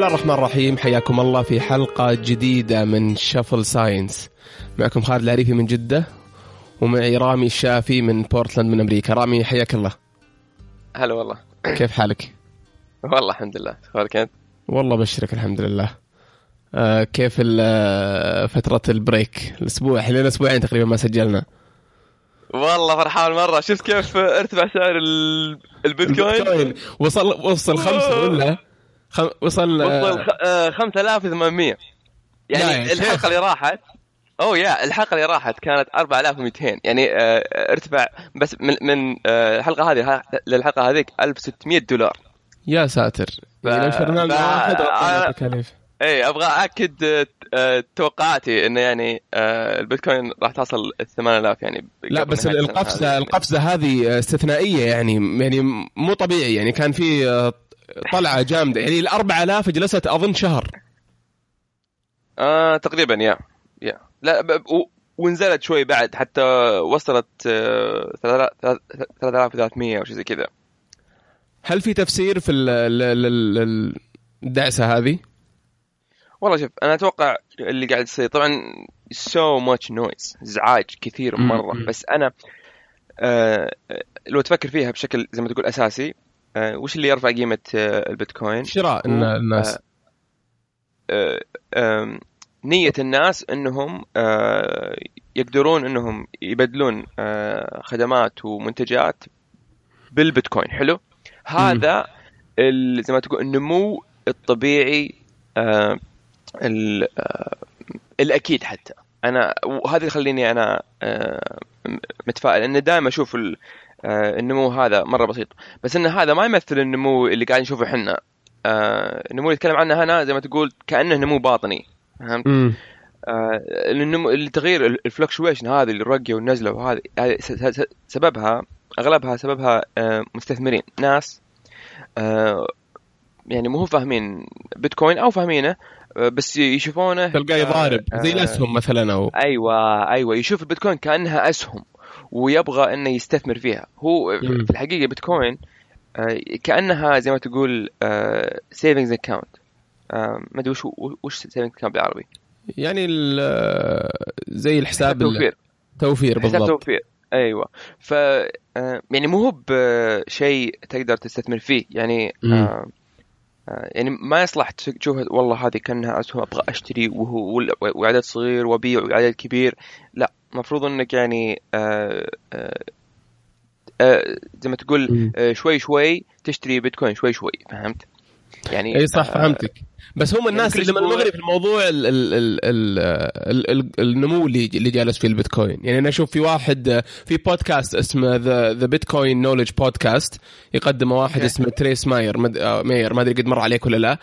الله الرحمن الرحيم. حياكم الله في حلقة جديدة من Shuffle Science معكم خالد العريفي من جدة ومعي رامي الشافي من بورتلاند من أمريكا. رامي حياك الله. هلا والله. كيف حالك؟ والله الحمد لله. أخبارك أنت؟ والله بشرك الحمد لله. آه كيف ال- فترة ال break؟ الأسبوع حلينا أسبوعين تقريبا ما سجلنا. والله فرحان مرة. شفت كيف ارتفع سعر ال- البيتكوين؟ البيتكوين. وصل وصل خمسة ولا؟ خم... وصل آه، وصل خ- آه، 5800 لا يعني. الحلقة اللي راحت اوه يا الحلقة اللي راحت كانت 4200 يعني آه، ارتفع بس من من آه، الحلقة هذه للحلقة هذيك 1600 دولار. يا ساتر. يعني لو شرنا ف- واحد آه، التكاليف إي أبغى اكد آه، آه، توقعاتي انه يعني آه، البيتكوين راح توصل ال 8000 يعني لا بس القفزة. القفزة هذه استثنائية يعني يعني مو طبيعي. يعني كان في آه، طلعة جامدة يعني ال 4000 جلست أظن شهر آه تقريبا يا يا لا. ونزلت شوي بعد حتى وصلت آه، 3300 أو شيء زي كذا هل في تفسير في ال- ال- ال- ال- الدعسة هذه؟ والله شوف أنا أتوقع اللي قاعد يصير طبعا so much noise إزعاج كثير مرة. بس أنا آه لو تفكر فيها بشكل زي ما تقول أساسي آه وش اللي يرفع قيمة آه البيتكوين؟ شراء الن- الناس. آه، آم، نية الناس إنهم آه، يقدرون إنهم يبدلون آه، خدمات ومنتجات بالبيتكوين. حلو؟ هذا زي ما تقول النمو الطبيعي آه، آه، الأكيد حتى. أنا وهذا يخليني أنا آه، متفائل. ان دائما أشوف آه، النمو هذا مرة بسيط. بس إن هذا ما يمثل النمو اللي قاعد نشوفه إحنا. آه، النمو اللي نتكلم عنه هنا زي ما تقول كأنه نمو باطني. فهمت؟ آه، النمو التغيير الفلكشويشن هذه الرقه والنزله وهذه هذه س- س- سببها أغلبها سببها آه، مستثمرين. ناس آه، يعني مو هو فاهمين بيتكوين أو فاهمينه آه، بس يشوفونه تلقاه آه، يضارب زي آه، الأسهم مثلا أو أيوه أيوه يشوف البيتكوين كأنها أسهم. ويبغى إنه يستثمر فيها. هو مم. في الحقيقة بيتكوين آه، كأنها زي ما تقول savings account ما أدري وش وش savings account بالعربي؟ يعني زي الحساب ال- توفير. توفير حساب بالضبط. توفير. أيوه. ف آه، يعني مو هو بشيء تقدر تستثمر فيه. يعني. آه، آه، يعني ما يصلح تشوف والله هذه كأنها اسهم أبغى أشتري وهو وعدد صغير وأبيع وعدد كبير. لا. المفروض انك يعني آه، آه، آه، زي ما تقول. آه، شوي شوي تشتري بيتكوين شوي شوي فهمت؟ يعني إي صح آه، فهمتك بس هم الناس كل اللي من المغرب في الموضوع ال ال ال ال ال ال النمو اللي اللي جالس في البيتكوين يعني أنا أشوف في واحد في بودكاست اسمه the the Bitcoin Knowledge Podcast يقدمه واحد أوكي. اسمه Trace Mayer مد... Mayer ما أدري قد مر عليك ولا لا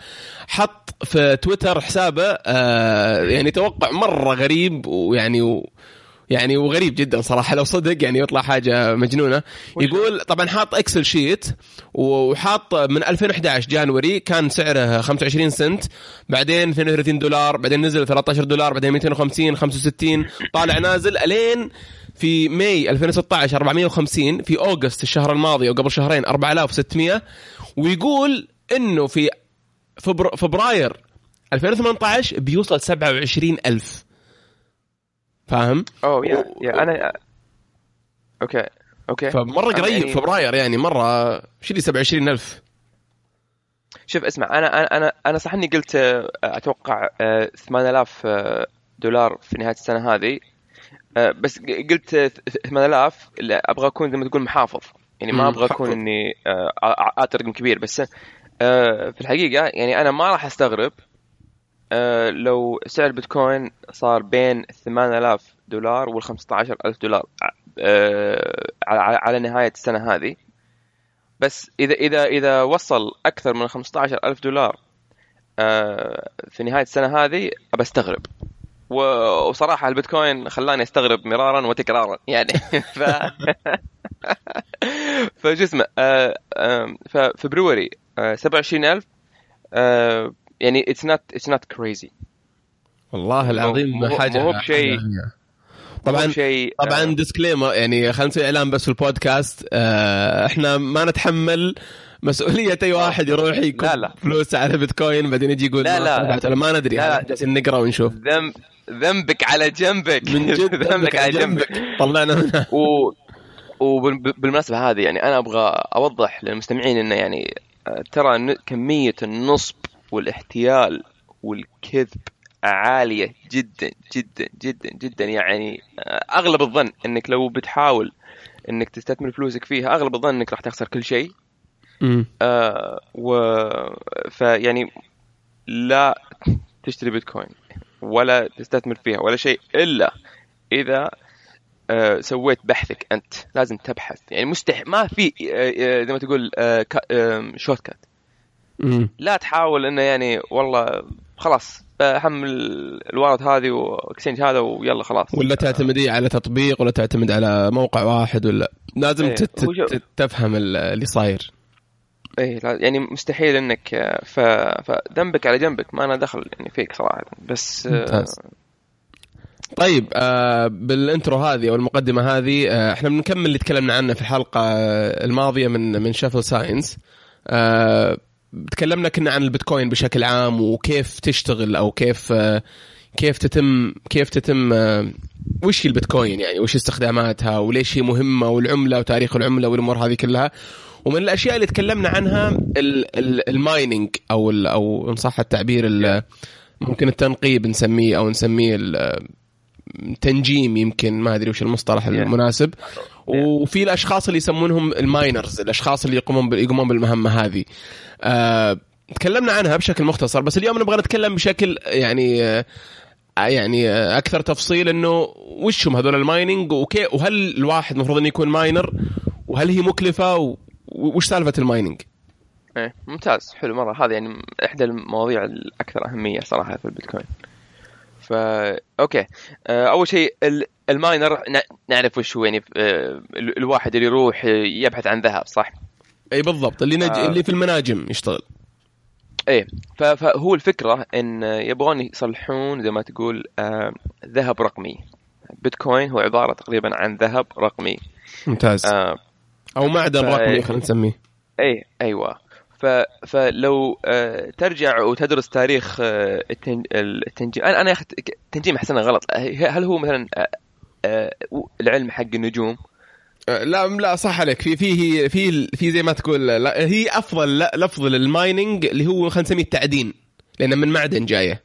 حط في تويتر حسابه آه يعني توقع مرة غريب ويعني و... يعني وغريب جدا صراحة لو صدق يعني يطلع حاجة مجنونة. يقول طبعا حاط Excel sheet وحاط من 2011 January كان سعره 25 سنت بعدين 32 دولار بعدين نزل 13 دولار بعدين 250 65 طالع نازل الين في May 2016 450 في August الشهر الماضي أو قبل شهرين 4600 ويقول إنه في فبر... فبراير 2018 بيوصل 27000 فاهم؟ اوه يا يا أنا أوكي أوكي فمرة قريب يعني- فبراير يعني مرة إيش اللي 27000 شوف اسمع أنا أنا أنا أنا صح إني قلت آه، أتوقع آه، 8000 آه، دولار في نهاية السنة هذه. آه، بس قلت آه، 8000 لا، أبغى أكون زي ما تقول محافظ. يعني ما أبغى أكون. إني آه، اعطي رقم كبير. بس آه، في الحقيقة يعني أنا ما راح أستغرب آه، لو سعر البيتكوين صار بين 8000 دولار وال 15000 دولار آه، على نهاية السنة هذه. بس اذا اذا إذا وصل أكثر من 15000 دولار آه، في نهاية السنة هذه و- وصراحة البيتكوين خلاني أستغرب مرارا وتكرارا يعني. ف آه، ف February آه، 27000 آه، يعني it's not it's not crazy والله العظيم مو- حاجة مو بشيء- حاجة- طبعا أول شيء طبعا آه، ديسكليمر يعني خلينا نسوي إعلان بس في البودكاست. آه إحنا ما نتحمل مسؤولية أي واحد يروح يكب لا، لا. فلوس على بيتكوين بعدين يجي يقول لا، ما لا. ولا ما ندري. لا، لا. جالسين نقرأ ونشوف. ذنب ذنبك على جنبك. من جد ذنبك على جنبك. طلعنا منها. و وبالمناسبة هذه يعني أنا أبغى أوضح للمستمعين إنه يعني آه، ترى كمية النصب والاحتيال والكذب عالية جدا جدا جدا جدا. يعني آه، أغلب الظن إنك لو بتحاول إنك تستثمر فلوسك فيها أغلب الظن إنك راح تخسر كل شيء. مم. آه و فيعني لا تشتري بيتكوين ولا تستثمر فيها ولا شيء إلا إذا آه سويت بحثك أنت. لازم تبحث. يعني مستح ما في آه آه، زي ما تقول آه آه shortcut مم. لا تحاول إنه يعني والله خلاص احمل ال wallet هذه و exchange هذا ويلا خلاص ولا تعتمدي على تطبيق ولا تعتمد على موقع واحد ولا لازم إيه، تت- تفهم ال- اللي صاير إيه يعني مستحيل إنك آه، ف... فذنبك على جنبك ما أنا دخل يعني فيك صراحة بس آه، ممتاز. طيب آه بال intro هذه أو المقدمة هذه آه إحنا بنكمل اللي تكلمنا عنه في الحلقة آه، الماضية من من Shuffle Science آه تكلمنا كنا عن البيتكوين بشكل عام وكيف تشتغل أو كيف كيف تتم كيف تتم وش هي البيتكوين يعني؟ وش استخداماتها؟ وليش هي مهمة؟ والعملة وتاريخ العملة والأمور هذه كلها. ومن الأشياء اللي تكلمنا عنها ال- ال- المايننج أو ال- أو إن صح التعبير ال- ممكن التنقيب نسميه أو نسميه ال- تنجيم يمكن ما أدري وش المصطلح المناسب. وفي الأشخاص اللي يسمونهم ال miners الأشخاص اللي يقومون يقومون بالمهمة هذه. آه، تكلمنا عنها بشكل مختصر بس اليوم نبغى نتكلم بشكل يعني آه، يعني آه، أكثر تفصيل إنه وش هم هذول ال mining و okay وهل الواحد المفروض إنه يكون miner؟ وهل هي مكلفة؟ وش سالفة ال mining إيه ممتاز حلو مرة. هذه يعني إحدى المواضيع الأكثر أهمية صراحة في البيتكوين. فا okay. أول شيء ال- ال miner نعرف وش هو يعني ال- الواحد اللي يروح يبحث عن ذهب صح؟ إي بالضبط اللي نج... آه. اللي في المناجم يشتغل. إيه فهو الفكرة إن يبغون يصلحون زي ما تقول آه، ذهب رقمي. بيتكوين هو عبارة تقريبا عن ذهب رقمي. ممتاز. آه، أو معدن ف- رقمي خلينا نسميه. إيه أيوه. ف... فلو آه، ترجع وتدرس تاريخ آه، التن... التنجيم. أنا أنا يا أخي التنجيم احسنها غلط. هل هو مثلا آه، آه، العلم حق النجوم؟ لا لا صح عليك في في في في زي ما تقول لا هي أفضل لفظ لل mining اللي هو خلينا نسميه التعدين لأن من معدن جاية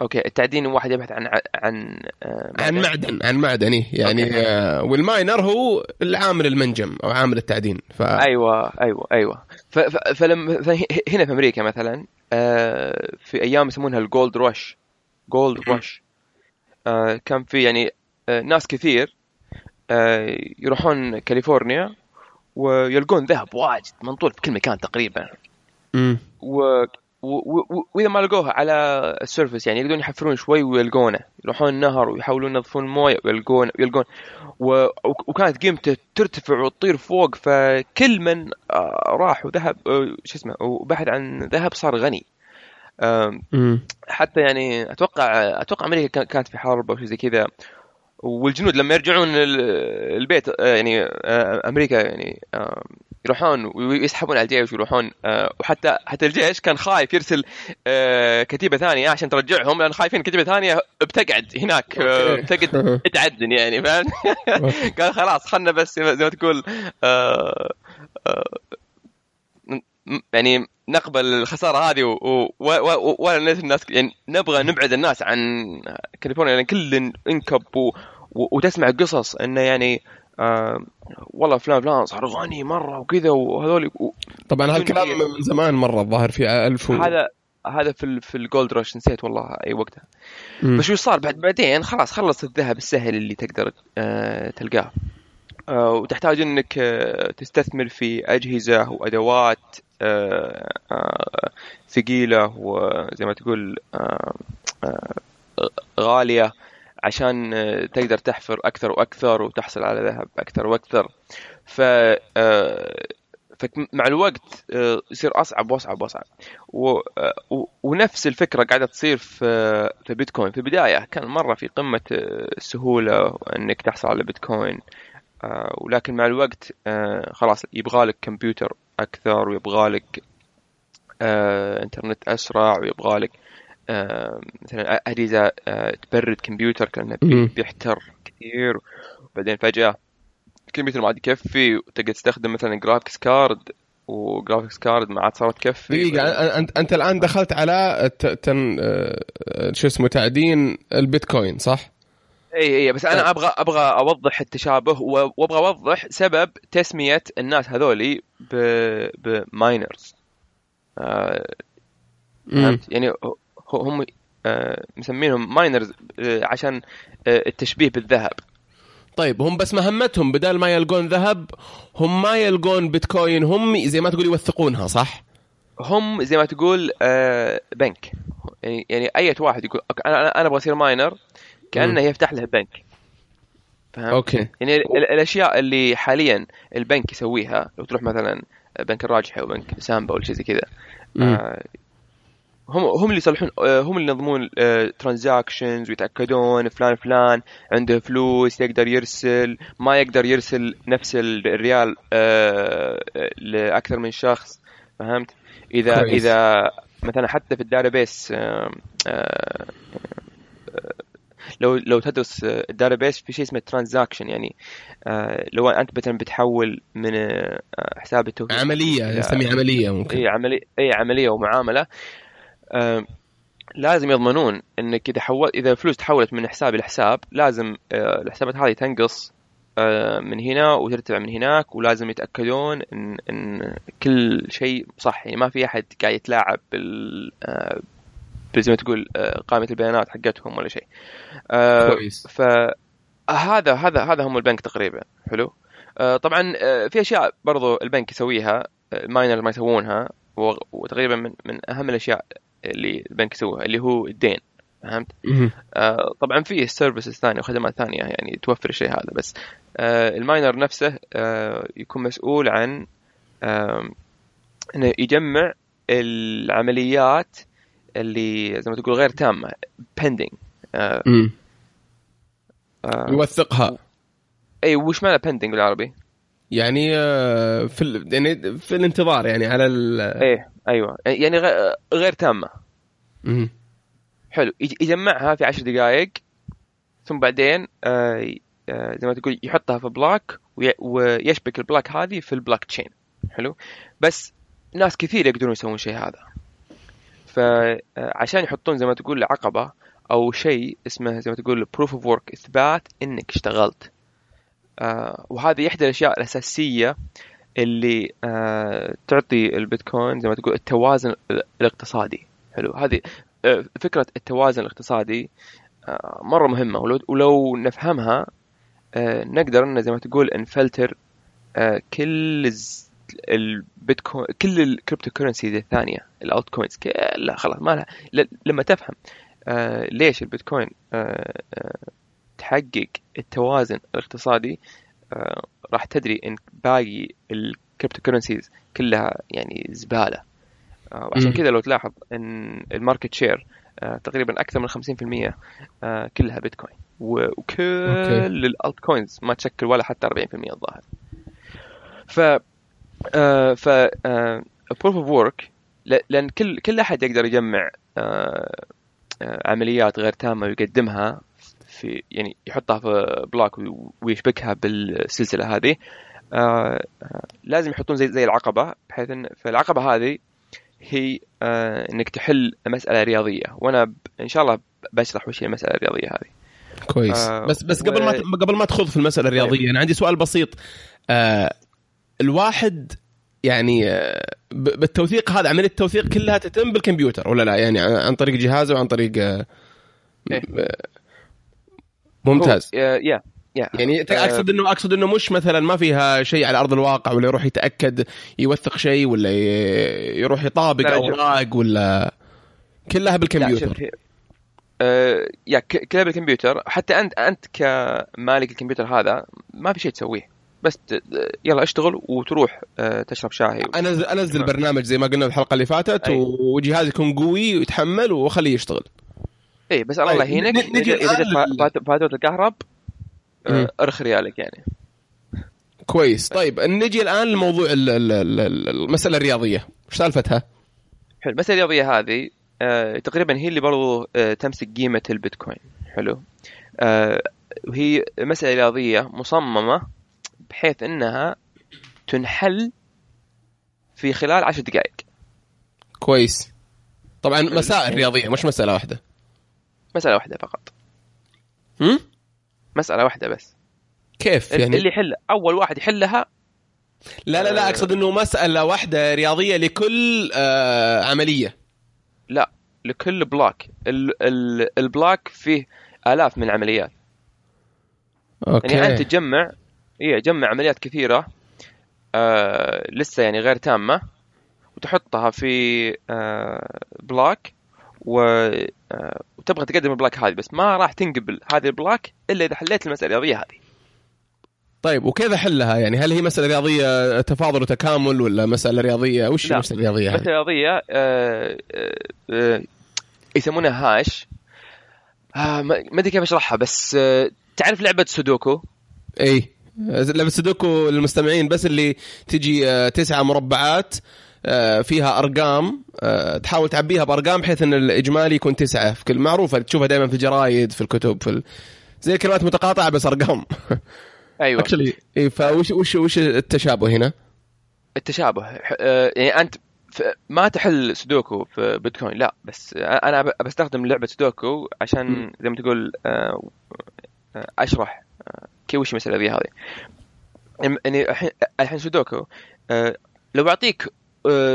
okay التعدين واحد يبحث عن عن آه، عن معدن عن معدن إيه. يعني. آه وال miner هو العامل المنجم أو عامل التعدين ف أيوه أيوه أيوه ف... ف... فلما ف... هنا في أمريكا مثلا آه، في أيام يسمونها ال gold rush gold rush كان في يعني آه، ناس كثير يروحون كاليفورنيا ويلقون ذهب واجد منطول في كل مكان تقريبا. مم. و... وإذا ما لقوه على ال surface يعني يقدرون يحفرون شوي ويلقونه. يروحون النهر ويحاولون ينظفون المويه ويلقون ويلقون و... وكانت قيمته ترتفع وتطير فوق فكل من آه، راح وذهب آه، شو اسمه وبحث عن ذهب صار غني. حتى يعني أتوقع أتوقع أمريكا كان- كانت في حرب أو شيء زي كذا. والجنود لما يرجعون ال- البيت آه، يعني آه، أمريكا يعني آه، يروحون ويسحبون على الجيش ويروحون وحتى حتى الجيش كان خايف يرسل كتيبة ثانية عشان ترجعهم لأن خايفين كتيبة ثانية بتقعد هناك. بتقعد تعدن يعني فاهم قال خلاص خلنا بس زي ما تقول يعني نقبل الخسارة هذه و- و- و- و- ولا الناس يعني نبغى نبعد الناس عن كاليفورنيا لأن كل إنكب. و... وتسمع قصص إنه يعني آه والله فلان فلان صار غني مرة وكذا وهذول و... طبعا هالكلام من زمان مرة الظاهر في ألف و... هذا هذا في ال... في الجولد رش نسيت والله أي وقتها. مم. بس شو صار بعد بعدين خلاص خلص الذهب السهل اللي تقدر آه تلقاه. آه وتحتاج إنك آه تستثمر في أجهزة وأدوات آه آه ثقيلة وزي ما تقول آه آه غالية. عشان آه، تقدر تحفر أكثر وأكثر وتحصل على ذهب أكثر وأكثر. ف آه، فمع الوقت آه، يصير أصعب وأصعب وأصعب. و... ونفس الفكرة قاعدة تصير في في بيتكوين. في البداية كان مرة في قمة السهولة إنك تحصل على بيتكوين ولكن مع الوقت خلاص يبغى لك كمبيوتر أكثر ويبغى لك إنترنت أسرع ويبغى لك مثلا اجهزه تبرد كمبيوتر كانه بيحتر كثير وبعدين فجأة الكمبيوتر ما عاد يكفي وتقدر تستخدم مثلا graphics card و graphics card ما عاد صارت تكفي. دقيقة أنت أنت الآن دخلت على تن شو اسمه تعدين البيتكوين صح؟ إي إي بس أنا طيب. أبغى أبغى أوضح التشابه وأبغى أوضح سبب تسمية الناس هذولي ب miners آه فهمت؟ يعني هم آه مسمينهم miners آه عشان آه التشبيه بالذهب. طيب هم بس مهمتهم بدل ما يلقون ذهب هم ما يلقون بيتكوين هم زي ما تقول يوثقونها صح؟ هم زي ما تقول بنك. يعني يعني أي واحد يقول أنا أنا أبغى أصير miner كأنه يفتح له بنك. فهمت؟ okay. يعني الأشياء اللي حاليا البنك يسويها لو تروح مثلا بنك الراجحي أو بنك سامبا ولا شيء زي كذا هم هم اللي يصلحون آه، هم اللي ينظمون transactions آه، ويتأكدون فلان فلان عنده فلوس يقدر يرسل ما يقدر يرسل نفس الريال آه، لأكثر من شخص فهمت اذا كويس. إذا مثلا حتى في ال database لو لو تدرس ال database في شيء اسمه transaction يعني لو أنت مثلا بتحول من حساب التوفير عملية نسميها عملية ممكن اي عمليه اي عملية ومعاملة لازم يضمنون إنك إذا حول إذا الفلوس تحولت من حساب لحساب لازم آه، الحسابات هذه تنقص آه، من هنا وترتفع من هناك ولازم يتأكدون إن إن كل شيء صح يعني ما في أحد قاعد يتلاعب بال آه، زي ما تقول قائمة البيانات حقتهم ولا شيء. كويس. فهذا هذا هذا هم البنك تقريبا حلو. طبعا في أشياء برضو البنك يسويها الماينر ما يسوونها وتقريبا من من أهم الأشياء اللي البنك يسويها اللي هو الدين فهمت؟ آه طبعا في ال services ثانية وخدمات ثانية يعني توفر الشيء هذا بس آه ال miner نفسه آه يكون مسؤول عن آه إنه يجمع العمليات اللي زي ما تقول غير تامة pending آه آه يوثقها إي وش معنى pending بالعربي؟ يعني آه، في يعني في الانتظار يعني على ال إيه أيوه. يعني غير تامة. امم حلو. يجمعها في عشر دقائق ثم بعدين آه، آه، زي ما تقول يحطها في block ويشبك ال block هذه في البلوك تشين حلو. بس ناس كثير يقدرون يسوون شيء هذا. فعشان يحطون زي ما تقول عقبة أو شيء اسمه زي ما تقول proof of work إثبات إنك اشتغلت. آه وهذه إحدى الأشياء الأساسية اللي آه تعطي البيتكوين زي ما تقول التوازن الاقتصادي. حلو. هذه آه فكرة التوازن الاقتصادي آه مرة مهمة. ولو, ولو نفهمها آه نقدر إن زي ما تقول نفلتر آه كل البيتكوين كل ال crypto currencies الثانية ال altcoins لا خلاص ما لها. لما تفهم آه ليش البيتكوين آه آه تحقق التوازن الاقتصادي راح تدري إن باقي ال crypto currencies كلها يعني زبالة. آه، وعشان كذا لو تلاحظ إن ال market share آه، تقريبا أكثر من 50% كلها بيتكوين. وكل ال altcoins ما تشكل ولا حتى 40% الظاهر. ف ف proof of work لأن كل كل أحد يقدر يجمع عمليات غير تامة ويقدمها في يعني يحطها في بلوك ويشبكها بالسلسلة هذه. آه لازم يحطون زي زي العقبة بحيث ان فالعقبة هذه هي آه إنك تحل مسألة رياضية. وأنا إن شاء الله بشرح وش هي المسألة الرياضية هذه. كويس. آه بس بس قبل و... ما قبل ما تخوض في المسألة الرياضية طيب. أنا عندي سؤال بسيط. آه الواحد يعني آه بالتوثيق هذا عملية التوثيق كلها تتم بالكمبيوتر ولا لا؟ يعني عن طريق جهازه وعن طريق آه إيه؟ ممتاز. يا يا يعني اقصد انه أقصد إنه مش مثلا ما فيها شيء على أرض الواقع ولا يروح يتأكد يوثق شيء ولا يروح يطابق أوراق ولا كلها بالكمبيوتر. آه يا كلها بالكمبيوتر. حتى انت أنت كمالك الكمبيوتر هذا ما في شيء تسويه. بس يلا اشتغل وتروح آه، تشرب شاي انزل أنزل. برنامج زي ما قلنا الحلقة اللي فاتت. وجهازي يكون قوي ويتحمل واخليه يشتغل. اي بس الله طيب، يهينك. اذا جت فاتوره الكهرب. آه، ارخ ريالك يعني. كويس. طيب نجي الآن لموضوع ال- ال- ال- المسألة الرياضية. وش سالفتها؟ حلو المسألة الرياضية هذه آه، تقريبا هي اللي برضو آه، تمسك قيمة البيتكوين. حلو. وهي مسألة رياضية مصممة بحيث إنها تنحل في خلال عشر دقائق. كويس. طبعا مسائل رياضية مش مسألة واحدة. مسألة واحدة فقط. هم؟ مسألة واحدة بس. كيف يعني يعني؟ اللي يحل أول واحد يحلها لا لا لا أقصد إنه مسألة واحدة رياضية لكل آه عملية. لا لكل block ال ال ال block فيه آلاف من العمليات Okay. يعني أنت تجمع إيه جمع عمليات كثيرة آه لسه يعني غير تامة وتحطها في آه آه وتبغى تقدم ال block هذه بس ما راح تنقبل هذه ال block إلا إذا حليت المسألة الرياضية هذه طيب وكيف احلها يعني هل هي مسألة رياضية تفاضل وتكامل ولا مسألة رياضية وش. المساله الرياضيه؟ مسألة رياضية آه آه آه يسمونها Hash آه ما أدري كيف أشرحها بس آه تعرف لعبة سودوكو اي لعبة سودوكو للمستمعين بس اللي تجي آه، تسعة مربعات آه، فيها أرقام آه، تحاول تعبيها بأرقام بحيث إن الإجمالي يكون تسعة. في كل معروفة تشوفها دائما في الجرايد في الكتب في ال... زي الكلمات متقاطعة بس أرقام. أيوه. actually اي فوش وش وش التشابه هنا؟ التشابه. آه، يعني أنت ما تحل سودوكو في بيتكوين لا بس أنا بستخدم لعبة سودوكو عشان. زي ما تقول آه، آه، أشرح آه، كيف وش المسألة ذي هذه. يعني- الحين الحين سودوكو آه، لو أعطيك آه،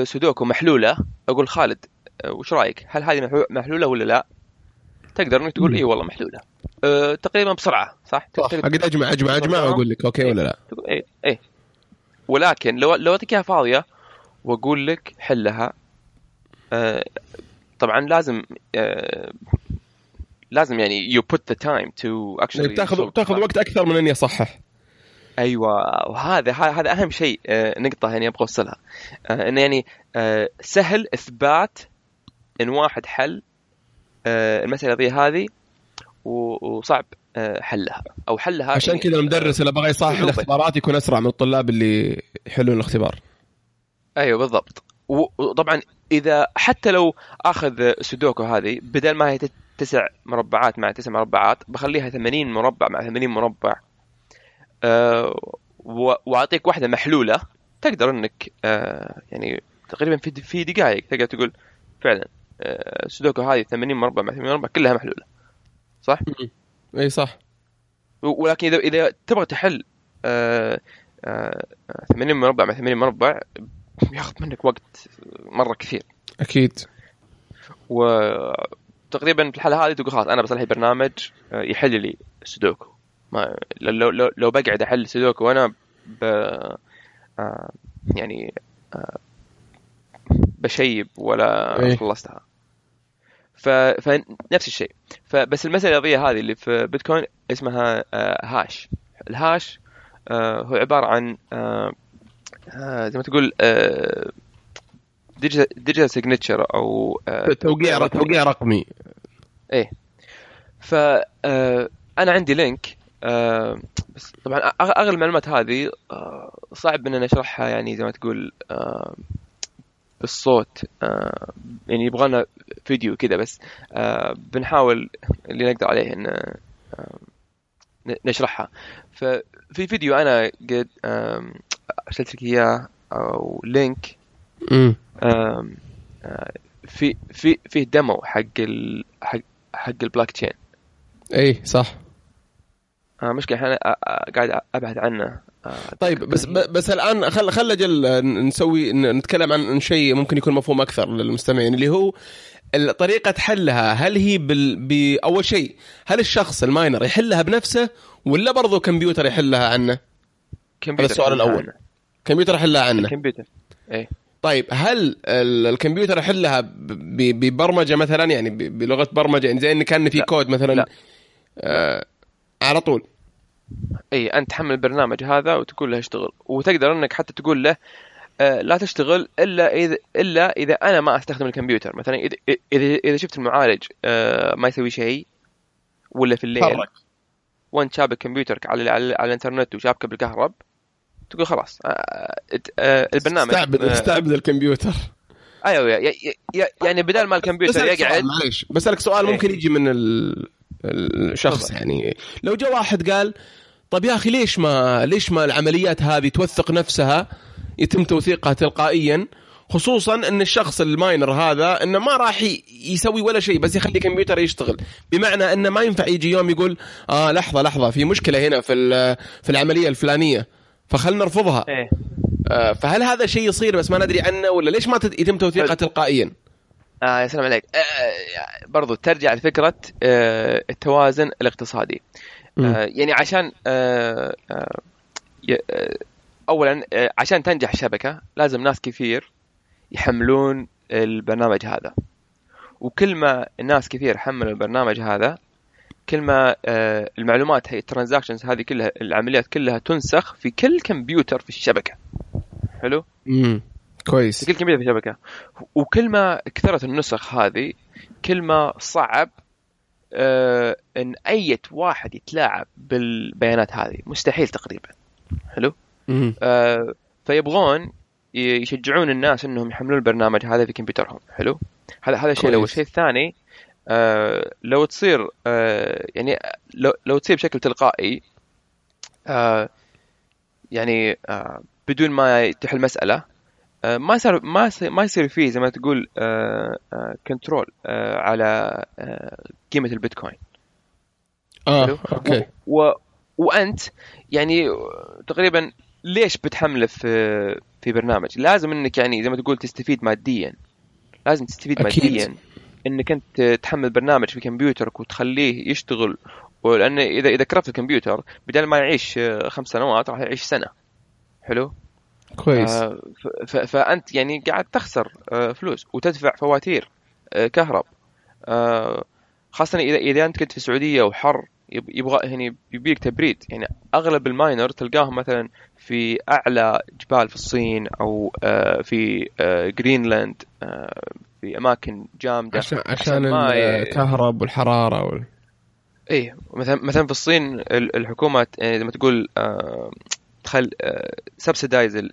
سودوكو محلولة. أقول خالد آه، وش رأيك؟ هل هذه محلو- محلولة ولا لا؟ تقدر إنك تقول. اي والله محلولة. آه، تقريبا بسرعة صح؟ أقدر اجمع اجمع أجمع وأقول لك okay ولا لا؟ تقول إيه إيه. ولكن لو لو اعطيك اياها فاضية وأقول لك حلها آه طبعا لازم آه لازم يعني you put the time to actually تاخذ تاخذ وقت أكثر من إني أصحح. أيوه وهذا هذا أهم شيء آه، نقطة يعني أبغى أوصلها. آه، إنه يعني آه، سهل إثبات إن واحد حل المسألة ذي هذه وصعب حلها. أو حلها عشان يعني- كذا المدرس اللي بغى يصحح. الاختبارات يكون أسرع من الطلاب اللي يحلون الاختبار. أيوه بالضبط. وطبعا إذا حتى لو آخذ سودوكو هذه بدل ما هي تسع مربعات مع تسع مربعات بخليها 80 مربع مع 80 مربع. وأعطيك واحدة محلولة. تقدر إنك أه يعني تقريبا في في دقائق تقدر تقول فعلا أه سودوكو هذه 80 مربع مع 80 مربع كلها محلولة. صح؟ إي صح. ولكن إذا إذا تبغى تحل أه أه 80 مربع مع 80 مربع بياخذ منك وقت مرة كثير. أكيد. وتقريبا في الحالة هذه تقول خلاص أنا بصلح برنامج آه، يحل لي سودوكو. ما لو لو لو بقعد أحل سودوكو وأنا ب آه، يعني آه، بشيب ولا إيه. خلصتها ف... فنفس الشيء فبس المسألة الرياضيه هذه اللي في بيتكوين اسمها آه، hash ال hash آه، هو عبارة عن آه، زي ما تقول digital signature أو توقيع رقمي. توقيع رقمي ف آه، أنا عندي link آه، بس طبعا أغلب المعلومات هذه آه، صعب ان نشرحها يعني زي ما تقول آه، بالصوت آه، يعني يبغى لنا فيديو كذا بس آه، بنحاول اللي نقدر عليه إن آه، نشرحها. ففي فيديو أنا قد أرسلت لك إياه أو link. امم في في فيه demo حق ال حق حق البلوك تشين. اي صح. آه مشكلة إحنا آه، آه، قاعد أبحث عنه آه، طيب بس بس الآن خل خل أجل نسوي ن- نتكلم عن شيء ممكن يكون مفهوم أكثر للمستمعين اللي هو طريقة حلها هل هي بال... بأول شيء هل الشخص ال miner يحلها بنفسه ولا برضو كمبيوتر يحلها عنه؟ كمبيوتر هذا السؤال الأول. عنه. كمبيوتر يحلها عنه الكمبيوتر طيب هل ال- الكمبيوتر يحلها ببرمجة مثلا يعني بلغة برمجة يعني زي ان كان في لا. كود مثلا لا. آه على طول. إي أنت تحمل البرنامج هذا وتقول له اشتغل. وتقدر إنك حتى تقول له آه، لا تشتغل إلا إذا إلا إذا أنا ما أستخدم الكمبيوتر. مثلا إذا إذا شفت المعالج آه، ما يسوي شيء ولا في الليل فرق وأنت شابك كمبيوترك على على, على الإنترنت وشابكه بالكهرب تقول خلاص آه، البرنامج استعبد استعبد الكمبيوتر. أيوه يعني بدل ما الكمبيوتر يقعد معليش. بسألك سؤال إيه. ممكن يجي من ال- الشخص. يعني. لو جاء واحد قال طب يا أخي ليش ما ليش ما العمليات هذه توثق نفسها يتم توثيقها تلقائيا؟ خصوصا إن الشخص الماينر هذا إنه ما راح يسوي ولا شيء بس يخلي كمبيوتر يشتغل. بمعنى إنه ما ينفع يجي يوم يقول آه لحظة لحظة في مشكلة هنا في في العملية الفلانية فخلنا نرفضها. إيه. آه فهل هذا شيء يصير؟ بس ما ندري عنه ولا ليش ما يتم توثيقها حلو. تلقائيا؟ آه يا سلام عليك. آه برضو ترجع لفكرة آه التوازن الاقتصادي. آه يعني عشان آه آه آه أولا آه عشان تنجح الشبكة لازم ناس كثير يحملون البرنامج هذا. وكل ما الناس كثير حملوا البرنامج هذا كل ما آه المعلومات هي الترانزاكشنز هذه كلها العمليات كلها تنسخ في كل كمبيوتر في الشبكة. حلو؟ امم كويس. كل كمبيوتر في الشبكة. وكل ما كثرت النسخ هذه كل ما صعب آه إن أي واحد يتلاعب بالبيانات هذه. مستحيل تقريبا. حلو. آه فيبغون يشجعون الناس إنهم يحملون البرنامج هذا في كمبيوترهم. حلو؟ هذا هذا الشيء الأول. الشيء الثاني آه لو تصير آه يعني لو لو تصير بشكل تلقائي آه يعني آه بدون ما تحل مساله ما صار ما ما يصير فيه زي ما تقول آه آه control آه على آه قيمة البيتكوين آه؟ okay و... وأنت يعني تقريبا ليش بتحمله في في برنامج؟ لازم إنك يعني زي ما تقول تستفيد ماديا لازم تستفيد أكيد. ماديا إنك أنت تحمل برنامج في كمبيوترك وتخليه يشتغل ولأن إذا إذا كرفت الكمبيوتر بدل ما يعيش آه، خمس سنوات راح يعيش سنة حلو؟ كويس. آه، فأنت يعني قاعد تخسر آه، فلوس وتدفع فواتير آه، كهرب. آه، خاصة اذا إذا أنت كنت في السعودية وحر يب- يبغى يعني يبيك تبريد. يعني أغلب ال miner تلقاهم مثلا في أعلى جبال في الصين أو آه، في آه، جرينلاند آه، في أماكن جامدة عشان عشان الكهرب والحرارة وال... إيه مثلا مثلا في الصين ال- الحكومة يعني زي ما تقول تخل subsidize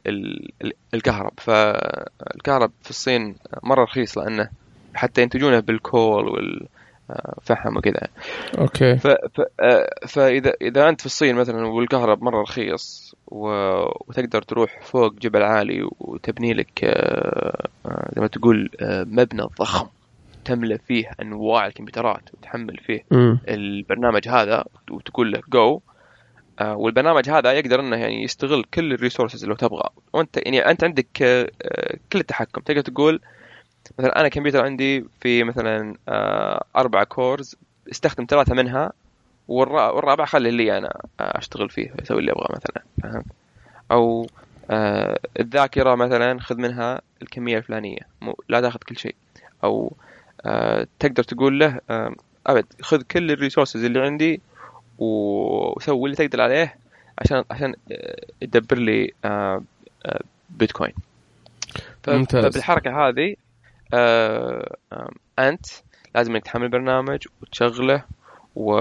الكهرب. فالكهرب في الصين مرة رخيص لأنه حتى ينتجونه بال coal والفحم وكذا. Okay. ف... ف... آه، فإذا إذا أنت في الصين مثلا والكهرب مرة رخيص و... وتقدر تروح فوق جبل عالي وتبني لك آه، آه، زي ما تقول آه، مبنى ضخم تملى فيه أنواع الكمبيوترات وتحمل فيه امم البرنامج هذا وتقول له جو والبرنامج هذا يقدر إنه يعني يستغل كل ال resources اللي تبغى. وأنت يعني أنت عندك آه، آه، كل التحكم. تقدر تقول مثلا أنا كمبيوتر عندي في مثلا آه، أربع cores استخدم ثلاثة منها والرا- والرابع خلي لي أنا آه، أشتغل فيه أسوي اللي ابغاه مثلا فهمت أو آه، الذاكرة مثلا خذ منها الكمية الفلانية لا تاخذ كل شيء. أو آه، تقدر تقول له آه، أبد خذ كل ال resources اللي عندي وسوي اللي تقدر عليه عشان عشان آه، تدبر لي آه، آه، بيتكوين. ممتاز. فبالحركة هذه آه، آه، أنت لازم إنك تحمل برنامج وتشغله و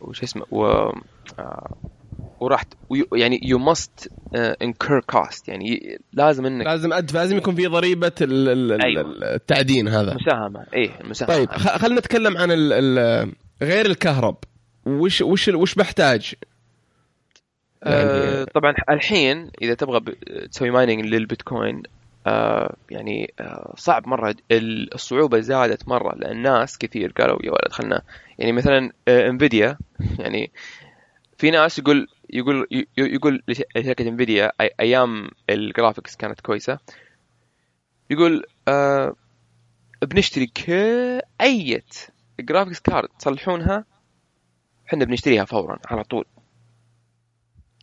وش اسمه و آه، وراح يعني you must incur cost يعني لازم إنك لازم ادفع لازم يكون في ضريبة ال- ال- ال- أيوة. التعدين هذا. مساهمة. إيه المساهمه طيب خلينا نتكلم عن ال ال غير الكهرب. وش وش وش بحتاج؟ آه، يعني- طبعا الحين إذا تبغى تسوي mining للبيتكوين آه، يعني آه، صعب مرة ال- الصعوبة زادت مرة لأن ناس كثير قالوا يا ولد خلنا يعني مثلا NVIDIA يعني في ناس يقول يقول ي- يقول لشركة NVIDIA أيام ال graphics كانت كويسة يقول آه بنشتري ك أي graphics card تصلحونها إحنا بنشتريها فورا على طول.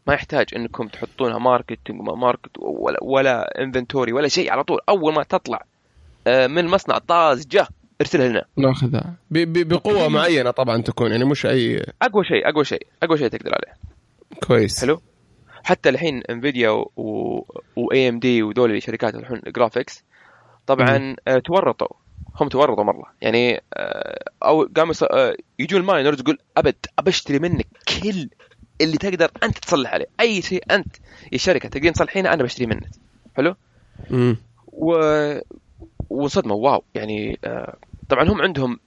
ما يحتاج إنكم تحطونها marketing وما market ولا ولا inventory ولا شيء على طول. أول ما تطلع آه، من المصنع طازجة ارسلها لنا. ناخذها. بقوة معينة طبعا تكون يعني مش اي أقوى شيء أقوى شيء أقوى شيء تقدر عليه. كويس. حلو؟ حتى الحين NVIDIA و AMD ودول شركات الحين graphics طبعا آه، تورطوا. هم تورطوا مرة. يعني آه، أو قاموا آه، يجون ال miners يقول أبد أبشتري منك كل اللي تقدر أنت تصلح عليه. أي شيء أنت يا شركة تقدرين تصلحينه أنا بشتري منك. حلو؟ مم. و وصدموا wow. يعني آه، طبعا هم عندهم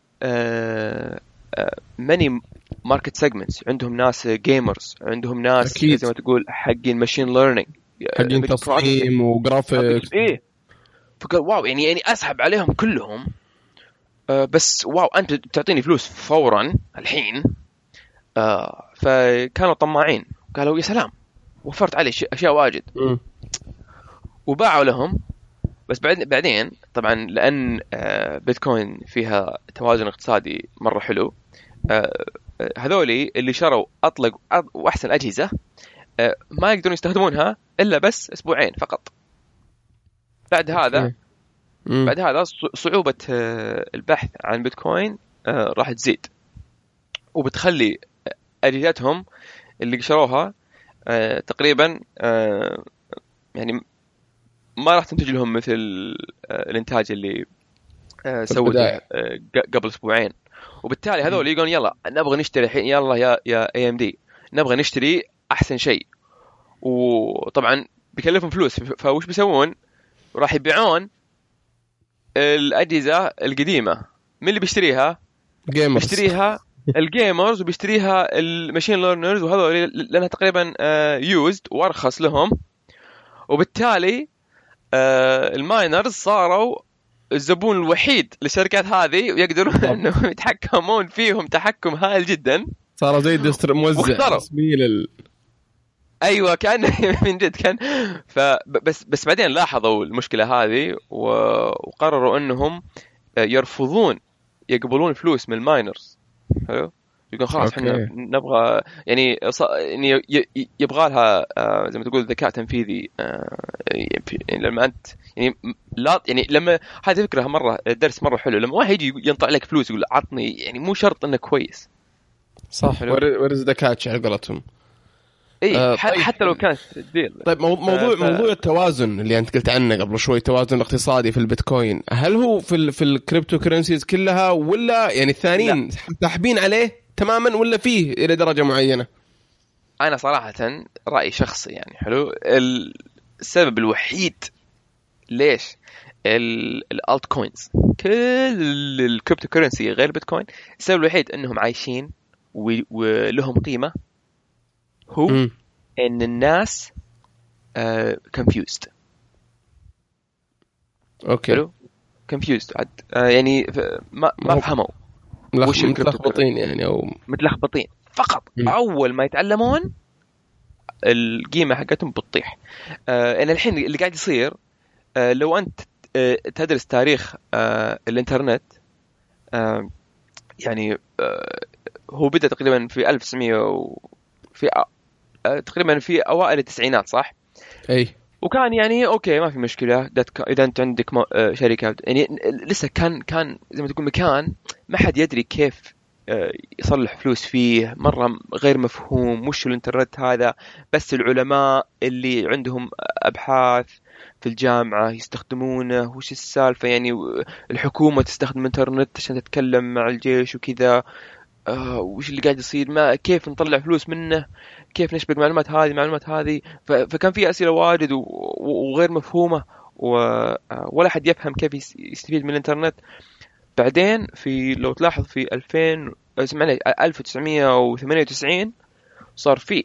many market segments عندهم ناس gamers عندهم ناس أكيد. زي ما تقول حقين machine learning حقين تصميم وجرافيك إيه. فقال wow يعني يعني أسحب عليهم كلهم. آه بس wow أنت بتعطيني فلوس فورا الحين. آه فكانوا طماعين. قالوا يا سلام وفرت علي أشياء واجد. وباعوا لهم. بس بعد بعدين طبعا لأن آه، بيتكوين فيها توازن اقتصادي مرة حلو هذولي اللي شروا أطلق وأحسن أجهزة ما يقدرون يستخدمونها إلا بس أسبوعين فقط. بعد هذا. مم. بعد هذا ص- صعوبة آه، البحث عن بيتكوين آه، راح تزيد. وبتخلي اجهزتهم اللي شروها آه، تقريبا يعني ما راح تنتج لهم مثل الإنتاج اللي سوته قبل أسبوعين. وبالتالي هذول يقولون يلا نبغى نشتري الحين يلا يا يا اي ام دي نبغى نشتري أحسن شيء. وطبعا بيكلفهم فلوس. فوش بيسوون؟ راح يبيعون الأجهزة القديمة من اللي بيشتريها؟ gamers بيشتريها ال gamers وبيشتريها ال machine learners وهذول لأنها تقريبا used وأرخص لهم وبالتالي آه، ال miners صاروا الزبون الوحيد للشركات هذه ويقدرون. إنهم يتحكمون فيهم تحكم هائل جدا صاروا زي موزع. رسمي لل أيوه كان من جد كان. فبس بس بعدين لاحظوا المشكلة هذه وقرروا إنهم يرفضون يقبلون فلوس من ال miners. حلو؟ يقول خلاص. إحنا نبغى يعني يعني يبغى لها آه، زي ما تقول ذكاء تنفيذي آه، يعني لما أنت يعني لا يعني لما هذه فكرة مرة درس مرة حلو. لما واحد يجي ينطع لك فلوس يقول عطني يعني مو شرط إنه كويس. صح. حلو. where's the catch على قولتهم؟ اي آه، طيب. حتى لو كانت deal طيب مو- موضوع ف- موضوع التوازن اللي أنت قلت عنه قبل شوي التوازن الاقتصادي في البيتكوين هل هو في ال في ال cryptocurrencies كلها ولا يعني الثانيين ساحبين عليه تماما ولا فيه إلى درجة معينة؟ أنا صراحة رأيي شخصي يعني حلو السبب الوحيد ليش ال altcoins كل ال cryptocurrency غير البيتكوين السبب الوحيد إنهم عايشين ولهم قيمة هو مم. ان الناس confused okay حلو confused يعني ف- ما ما مو- فهموا. وش متلخبطين يعني أو متلخبطين. فقط مم. أول ما يتعلمون القيمة حقتهم بتطيح. آه أنا الحين اللي قاعد يصير آه لو أنت آه تدرس تاريخ آه الإنترنت آه يعني آه هو بدأ تقريبا في 1900 و في تقريبا في أوائل التسعينات صح؟ أي. وكان يعني أوكي ما في مشكلة. إذا أنت عندك آه، شركة. يعني لسه كان كان زي ما تقول مكان ما حد يدري كيف آه، يصلح فلوس فيه. مرة غير مفهوم. وش الإنترنت هذا؟ بس العلماء اللي عندهم أبحاث في الجامعة يستخدمونه. وش السالفة؟ يعني الحكومة تستخدم الإنترنت عشان تتكلم مع الجيش وكذا. آه، وش اللي قاعد يصير؟ ما كيف نطلع فلوس منه؟ كيف نشبك معلومات هذه معلومات هذه؟ فكان في أسئلة واجد و- و- وغير مفهومة آه، ولا حد يفهم كيف يس- يستفيد من الإنترنت. بعدين في لو تلاحظ في 2000 اسمعني 1998 صار في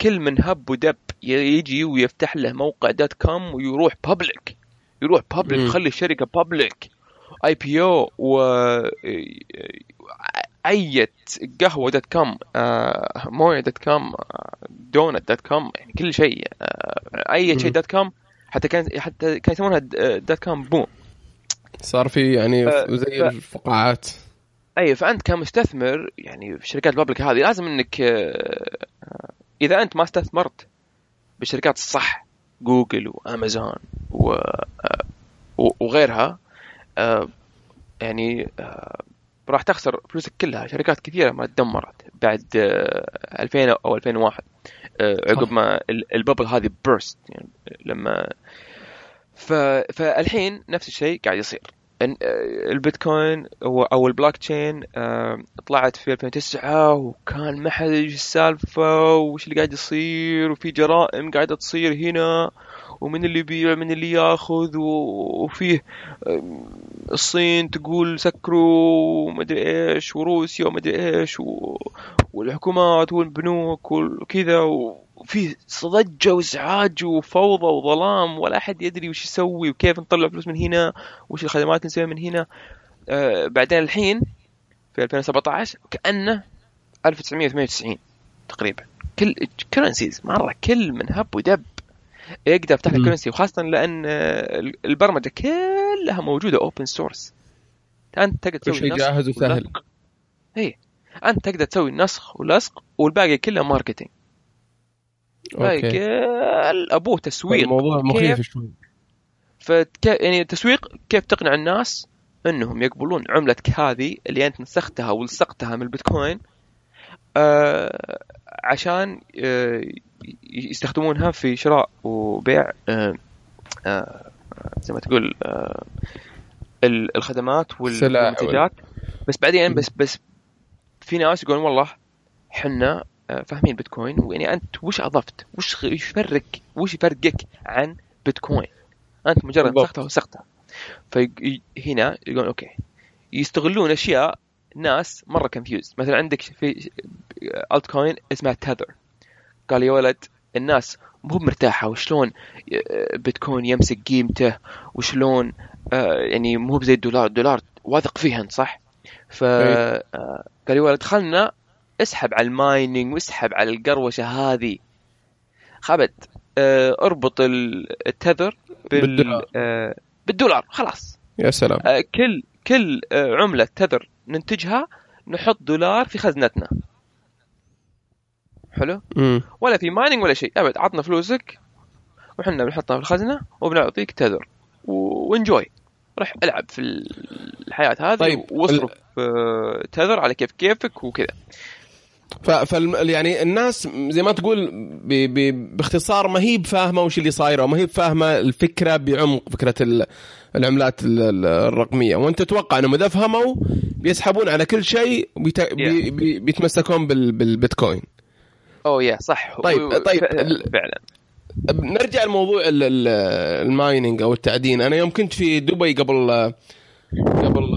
كل من هب ودب يجي ويفتح له موقع dot com ويروح public يروح public. يخلي الشركة public IPO و أي قهوة dot com آه، موية dot com آه، donut dot com يعني كل شيء آه، أي شيء. dot com حتى كان حتى كان يسمونها دوت كوم بوم صار في يعني زي ف- الفقاعات أي فأنت كمستثمر يعني في شركات البابليك هذه لازم إنك إذا أنت ما استثمرت بالشركات الصح جوجل وأمازون و وغيرها يعني راح تخسر فلوسك كلها. شركات كثيرة ما تدمرت بعد آه، 2000 أو 2001 آه، عقب ما ال- الببل هذه بيرست يعني لما ف... فالحين نفس الشيء قاعد يصير. آه، البيتكوين أو البلوك تشين آه، طلعت في 2009 وكان ما حد يدري السالفة وش اللي قاعد يصير وفي جرائم قاعدة تصير هنا. ومن اللي يبيع من اللي ياخذ وفيه الصين تقول سكروا ومدري إيش وروسيا ومدري إيش و... والحكومات والبنوك وكذا وفي ضجة وإزعاج وفوضى وظلام ولا أحد يدري وش يسوي وكيف نطلع فلوس من هنا وش الخدمات نسويها من هنا. آه بعدين الحين في 2017 كأنه 1998 تقريبا. كل currencies مرة كل من هب ودب. يقدر يفتح لك مم. currency وخاصة لأن آه، البرمجة كلها موجودة open source أنت تقدر تسوي شيء نسخ جاهز وسهل. اي أنت تقدر تسوي نسخ ولصق والباقي كله marketing okay. كل ابوه تسويق. الموضوع مخيف شوي. فك... يعني التسويق كيف تقنع الناس؟ إنهم يقبلون عملتك هذه اللي أنت نسختها ولصقتها من البيتكوين آه عشان آه يستخدمونها في شراء وبيع آه آه زي ما تقول آه ال- الخدمات والمنتجات بس بعدين بس بس في ناس يقولون والله حنا فاهمين بيتكوين ويعني أنت وش أضفت؟ وش يفرق وش يفرقك عن بيتكوين؟ أنت مجرد. نسختها وسختها فهنا يقولون okay يستغلون أشياء ناس مرة confused مثلا عندك في altcoin اسمها Tether قال يا ولد الناس مو مرتاحة وشلون آه، بيتكوين يمسك قيمته وشلون آه، يعني مو زي الدولار الدولار واثق فيه انت صح؟ ف أي. آه، قال يا ولد خلنا اسحب على المايننج واسحب على القروشة هذه آه، اربط ال- التذر بال بالدولار. بالدولار خلاص يا سلام كل كل عملة تذر ننتجها نحط دولار في خزنتنا حلو. مم. ولا في مايننج ولا شيء. أبد عطنا فلوسك وحنا بنحطها في الخزنة وبنعطيك تذر. وانجوي روح ألعب في الحياة هذه طيب، وأصرف آه، تذر على كيف كيفك وكذا. ف فال يعني الناس زي ما تقول ب... ب... باختصار ما هي بفاهمة وش اللي صاير وما هي بفاهمة الفكرة بعمق فكرة ال... العملات ال- ال- الرقمية. وأنت تتوقع أنهم إذا فهموا بيسحبون على كل شيء وبيت... بي... بي... بيتمسكون بال... بالبيتكوين. أوه يا صح. طيب- طيب، فعلا. نرجع لموضوع ال- ال- ال mining أو التعدين. أنا يوم كنت في دبي قبل قبل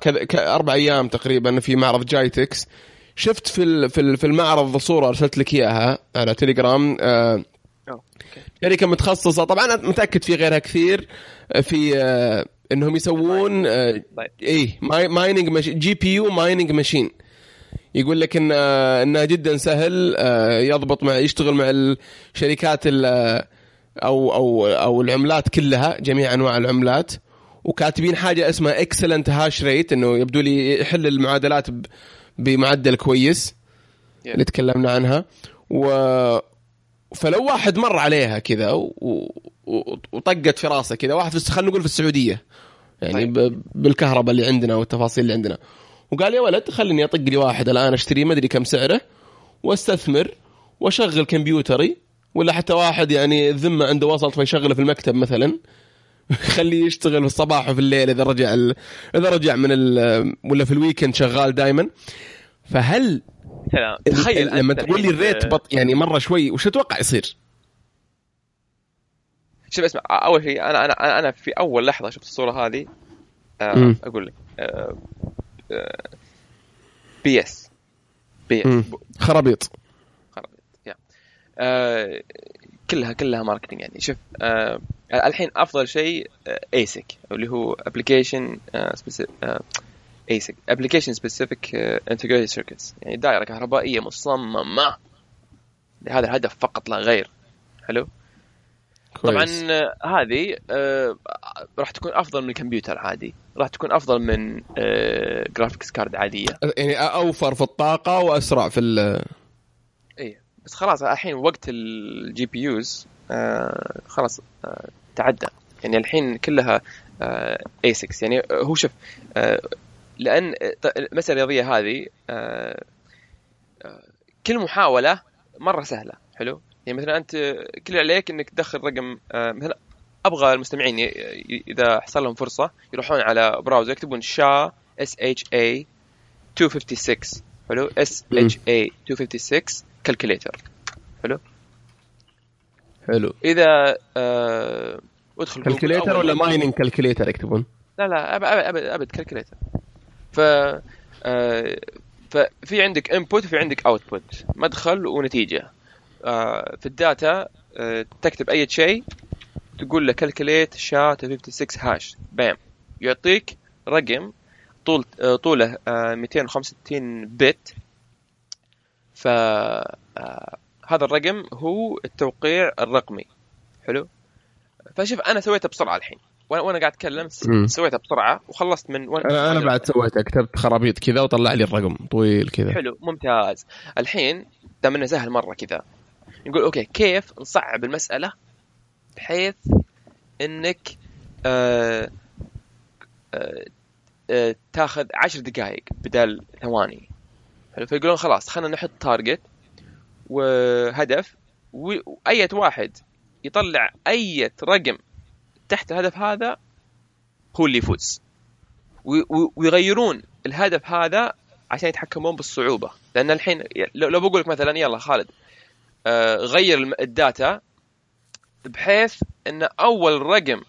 كذا ك- أربع أيام تقريبا في معرض جايتكس شفت في في ال- في المعرض صورة أرسلت لك إياها على تليجرام آه،. شركة متخصصة. طبعا أنا متأكد في غيرها كثير آه، في آه، إنهم يسوون آه، طيب. إيه mi- mining. GPU mining machine. يقول لك إن انه جدا سهل آه، يضبط مع يشتغل مع الشركات ال- أو أو أو العملات كلها جميع أنواع العملات وكاتبين حاجة اسمها excellent hash rate إنه يبدو لي يحل المعادلات بمعدل كويس Yeah. اللي تكلمنا عنها و فلو واحد مر عليها كذا و... و... وطقت في راسه كذا واحد في خلينا نقول في السعودية يعني طيب. ب... بالكهرباء اللي عندنا والتفاصيل اللي عندنا وقال يا ولد خليني أطق لي واحد الآن اشتريه ما أدري كم سعره وأستثمر وأشغل كمبيوتري ولا حتى واحد يعني الذمه عنده وصلت فيشغله في المكتب مثلا خليه يشتغل في الصباح وفي الليل إذا رجع ال... إذا رجع من ال... ولا في ال weekend شغال دائما فهل سلام تخيل لما تقول لي الريت بط يعني مرة شوي وش تتوقع يصير؟ شوف اسمع أول شيء أنا أنا أنا في أول لحظة شفت الصورة هذه آه. أقول لك آه بي اس بي. اس خرابيط. خرابيط. يا. آه كلها كلها ماركتينج يعني. شوف آه الحين أفضل شيء ايسك اللي هو ابلكيشن ASIC application specific integrated circuits يعني دائرة كهربائية مصممة. لهذا الهدف فقط لا غير. حلو؟ كويس. آه، هذه آه، راح تكون أفضل من الكمبيوتر عادي. راح تكون أفضل من graphics card عادية. يعني أوفر في الطاقة وأسرع في ال اي بس خلاص الحين وقت ال GPUs خلاص آه، تعدى. يعني الحين كلها اي 6 يعني آه، هو شوف آه، لأن المسألة الرياضية هذه آه، آه، كل محاولة مرة سهلة. حلو؟ يعني مثلا أنت كل اللي عليك إنك تدخل رقم آه، مثلا أبغى المستمعين إذا حصل لهم فرصة يروحون على browser يكتبون شا اس اتش اي 256 حلو؟ SHA 256 calculator حلو؟ إذا آه أدخل calculator ولا mining calculator يكتبون؟ لا لا ابد أبد أبد, calculator ف آه، ففي عندك input وفي عندك output مدخل ونتيجة. في ال data آه، تكتب أي شيء تقول له calculate SHA 56 hash بام. يعطيك رقم طول آه، طوله آه، 265 bit ف آه، هذا الرقم هو التوقيع الرقمي. حلو؟ فشوف أنا سويته بسرعة الحين. وأنا وأنا قاعد أتكلم. سويتها بسرعة وخلصت من وأنا- أنا أنا بعد سويتها كتبت خرابيط كذا وطلع لي الرقم طويل كذا. حلو ممتاز. الحين دام إنه سهل مرة كذا نقول أوكي كيف نصعب المسألة بحيث إنك آه آه آه تاخذ عشر دقائق بدل ثواني. فيقولون خلاص خلينا نحط target وهدف و- واية واحد يطلع أية رقم تحت الهدف هذا هو اللي يفوز. ويغيرون الهدف هذا عشان يتحكمون بالصعوبة. لأن الحين لو بقول لك مثلا يلا خالد غير الم- الـ data بحيث إن أول رقم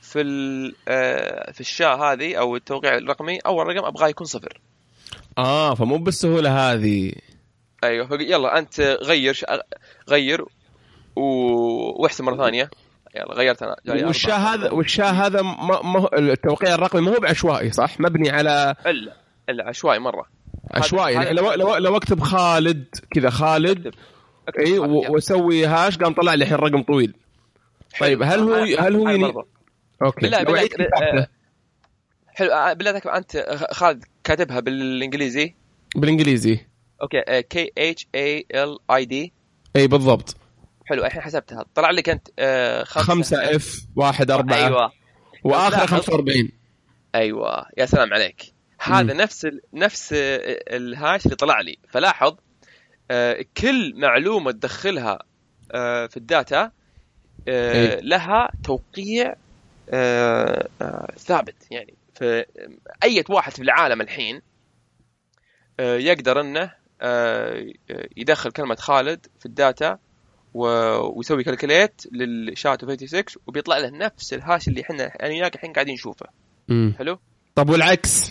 في ال- آه، في الشاة هذه أو التوقيع الرقمي أول رقم أبغاه يكون صفر. آه فمو بالسهولة هذه. أيوه يلا أنت غير غير و... واحسب مرة ثانية. يلا غيرت أنا. أربعة. هذا والشاة هذا ما ما هو- التوقيع الرقمي ما هو بعشوائي صح؟ مبني على الا إلا عشوائي مرة. عشوائي. هذا- لو لو لو أكتب خالد كذا خالد. أكتب. اي. واسوي هاش قام طلع لي الحين رقم طويل. طيب هل هو أنا- هل هو أنا يني... برضه. أوكي. بالله لو بالله آه، حلو آه، بالله أنت خالد كاتبها بالإنجليزي؟ بالإنجليزي. أوكي K H A L E D إي بالضبط. حلو الحين حسبتها. طلع لك أنت آه، خمسة. خمسة F واحد أربعة. أيوه. لاحظ. 45 أيوه يا سلام عليك. هذا مم. نفس ال... نفس ال- ال hash اللي طلع لي. فلاحظ آه، كل معلومة تدخلها آه، في ال data آه، إيه. لها توقيع آه، آه، ثابت. يعني فأية واحد في العالم الحين آه، يقدر إنه آه، يدخل كلمة خالد في ال data ويسوي calculate لل SHA 256 وبيطلع له نفس ال hash اللي إحنا أنا وياك الحين قاعدين نشوفه. حلو؟ طب والعكس؟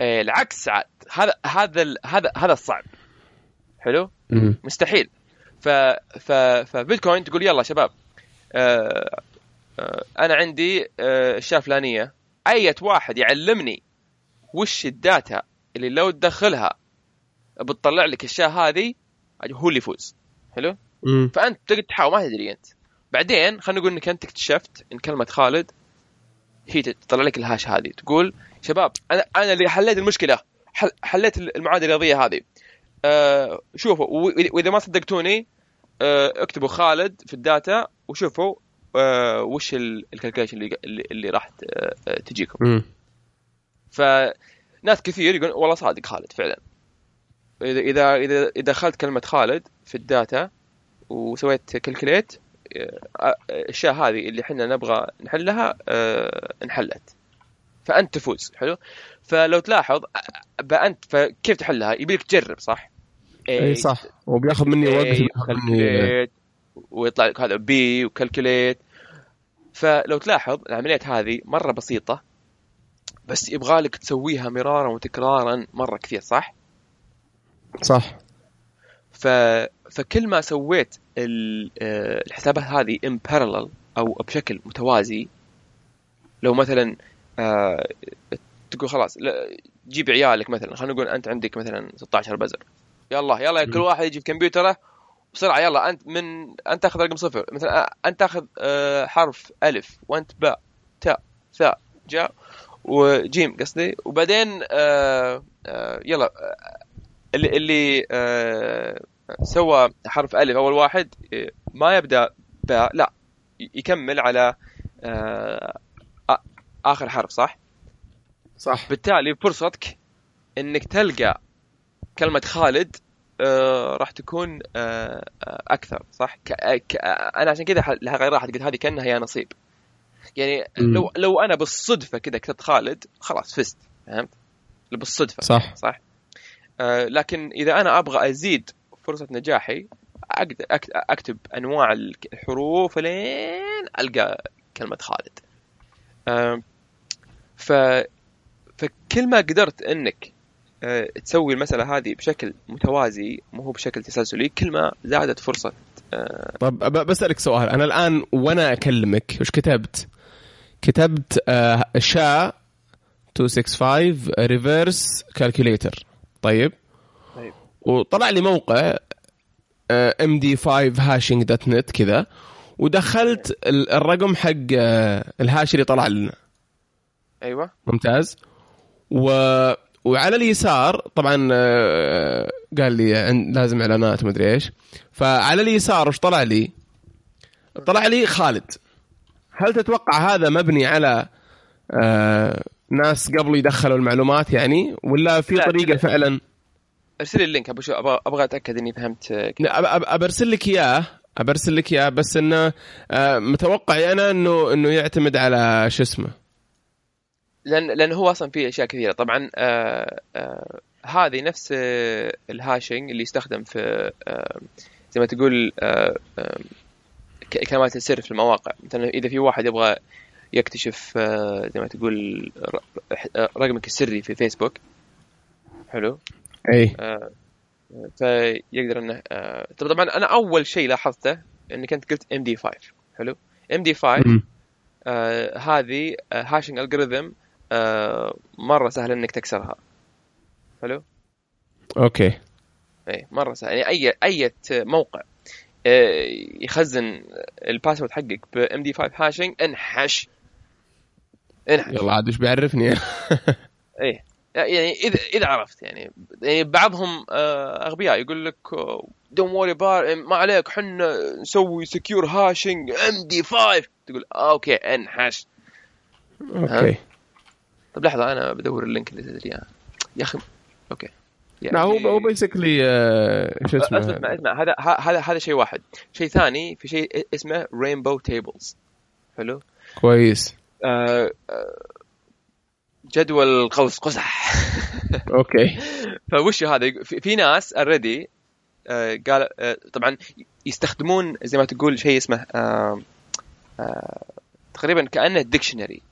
آه، العكس عاد. هذا هذا هذا هذا الصعب. حلو؟ مم. مستحيل. ف ف فبيتكوين تقول يلا شباب آه آه أنا عندي آه الشاة الفلانيه اية واحد يعلمني وش الداتا اللي لو تدخلها بتطلع لك الشاة هذه هو اللي يفوز. حلو؟ مم. فأنت تقدر تحاول ما تدري أنت. بعدين خلينا نقول إنك أنت اكتشفت إن كلمة خالد هي تطلع لك ال hash هذه. تقول شباب أنا أنا اللي حليت المشكلة حل حليت المعادلة الرياضية هذه. آه شوفوا وإذا ما صدقتوني آه اكتبوا خالد في ال data وشوفوا آه وش ال calculation اللي, اللي, راح آه، تجيكم. فناس كثير يقول والله صادق خالد فعلا. اذا اذا اذا دخلت كلمة خالد في ال data وسويت calculate الأشياء هذه اللي إحنا نبغى نحلها انحلت. فأنت تفوز حلو؟ فلو تلاحظ انت فكيف تحلها؟ يبيلك تجرب صح؟ اي صح. وبياخذ مني وقت مني ويطلع لك هذا بي و calculate فلو تلاحظ العمليات هذه مرة بسيطة بس يبغى لك تسويها مرارا وتكرارا مرة كثير صح؟ صح. ف... فكل ما سويت آه، الحسابات هذه in parallel أو بشكل متوازي لو مثلا آه، تقول خلاص لا، جيب عيالك مثلا خلينا نقول أنت عندك مثلا 16 بزر. يلا يلا كل. واحد يجي في كمبيوتره بسرعة. يلا أنت من أنت تاخذ رقم صفر. مثلا آه، أنت تاخذ آه، حرف ألف. وأنت باء تاء ثاء جاء وجيم قصدي. وبعدين آه، آه، يلا اللي اللي آه، سوى حرف ألف أول واحد ما يبدأ باء لا يكمل على آخر حرف صح؟ صح. بالتالي فرصتك إنك تلقى كلمة خالد آه راح تكون آه آه أكثر صح؟ ك... ك... أنا عشان كذا لها غير راحت قلت هذه كأنها يا نصيب. يعني مم. لو لو أنا بالصدفة كذا كتبت خالد خلاص فزت فهمت؟ بالصدفة صح. صح؟ آه لكن إذا أنا أبغى أزيد فرصة نجاحي أكت- أكتب أنواع الحروف لين ألقى كلمة خالد. آه ف فكل ما قدرت إنك آه، تسوي المسألة هذه بشكل متوازي مو هو بشكل تسلسلي كل ما زادت فرصة آه، طب بسألك سؤال. أنا الآن وأنا أكلمك وش كتبت؟ كتبت آه SHA 265 reverse calculator طيب؟ طيب. وطلع لي موقع MD 5 hashing dot net كذا ودخلت ال- الرقم حق آه، ال hash اللي طلع لنا. أيوه. ممتاز؟ و وعلى اليسار طبعا آه، قال لي لازم إعلانات ومدري إيش فعلى اليسار وش طلع لي؟ طلع لي خالد هل تتوقع هذا مبني على آه ناس قبل يدخلوا المعلومات يعني ولا في طريقة. فعلا أرسل لي ال link أبغى أبغى أتأكد إني فهمت أبرسل لك إياه أبرسل لك إياه بس إنه آه متوقعي أنا انه إنه يعتمد على شو اسمه لأن لأن هو أصلا في أشياء كثيرة. طبعا آه آه هذه نفس آه ال hashing اللي يستخدم في آه زي ما تقول آه آه كلمات السر في المواقع. مثلا إذا في واحد يبغى يكتشف آه زي ما تقول آه، رقمك السري في فيسبوك حلو؟ إي. آه، فيقدر إنه آه، طب طبعا أنا أول شيء لاحظته انك انت قلت ام دي 5 حلو؟ ام دي 5 مم. آه، هذه hashing algorithm مرة سهل إنك تكسرها. حلو؟ okay. اي مرة سهل. يعني اي أي موقع آه، يخزن ال password حقك ب MD5 hashing انحش. انحش. يلا عاد وش بيعرفني؟ إيه. يعني اذا إذا عرفت يعني. يعني بعضهم آه، أغبياء يقول لك don't worry bar ما عليك حنا نسوي secure hashing MD5 تقول آه okay انحش. okay. طب لحظة أنا بدور ال link اللي تدري إياه. يا أخي أوكي. لا هو هو basically شو اسمع اسمه؟ اسمع اسمع هذا هذا هذا شيء واحد. شيء ثاني في شيء اسمه rainbow tables حلو؟ كويس. آه، آه، جدول قوس قزح. okay. فوش هذا؟ في, ناس already قال آه، طبعا يستخدمون زي ما تقول شيء اسمه آه، آه، تقريبا كأنه dictionary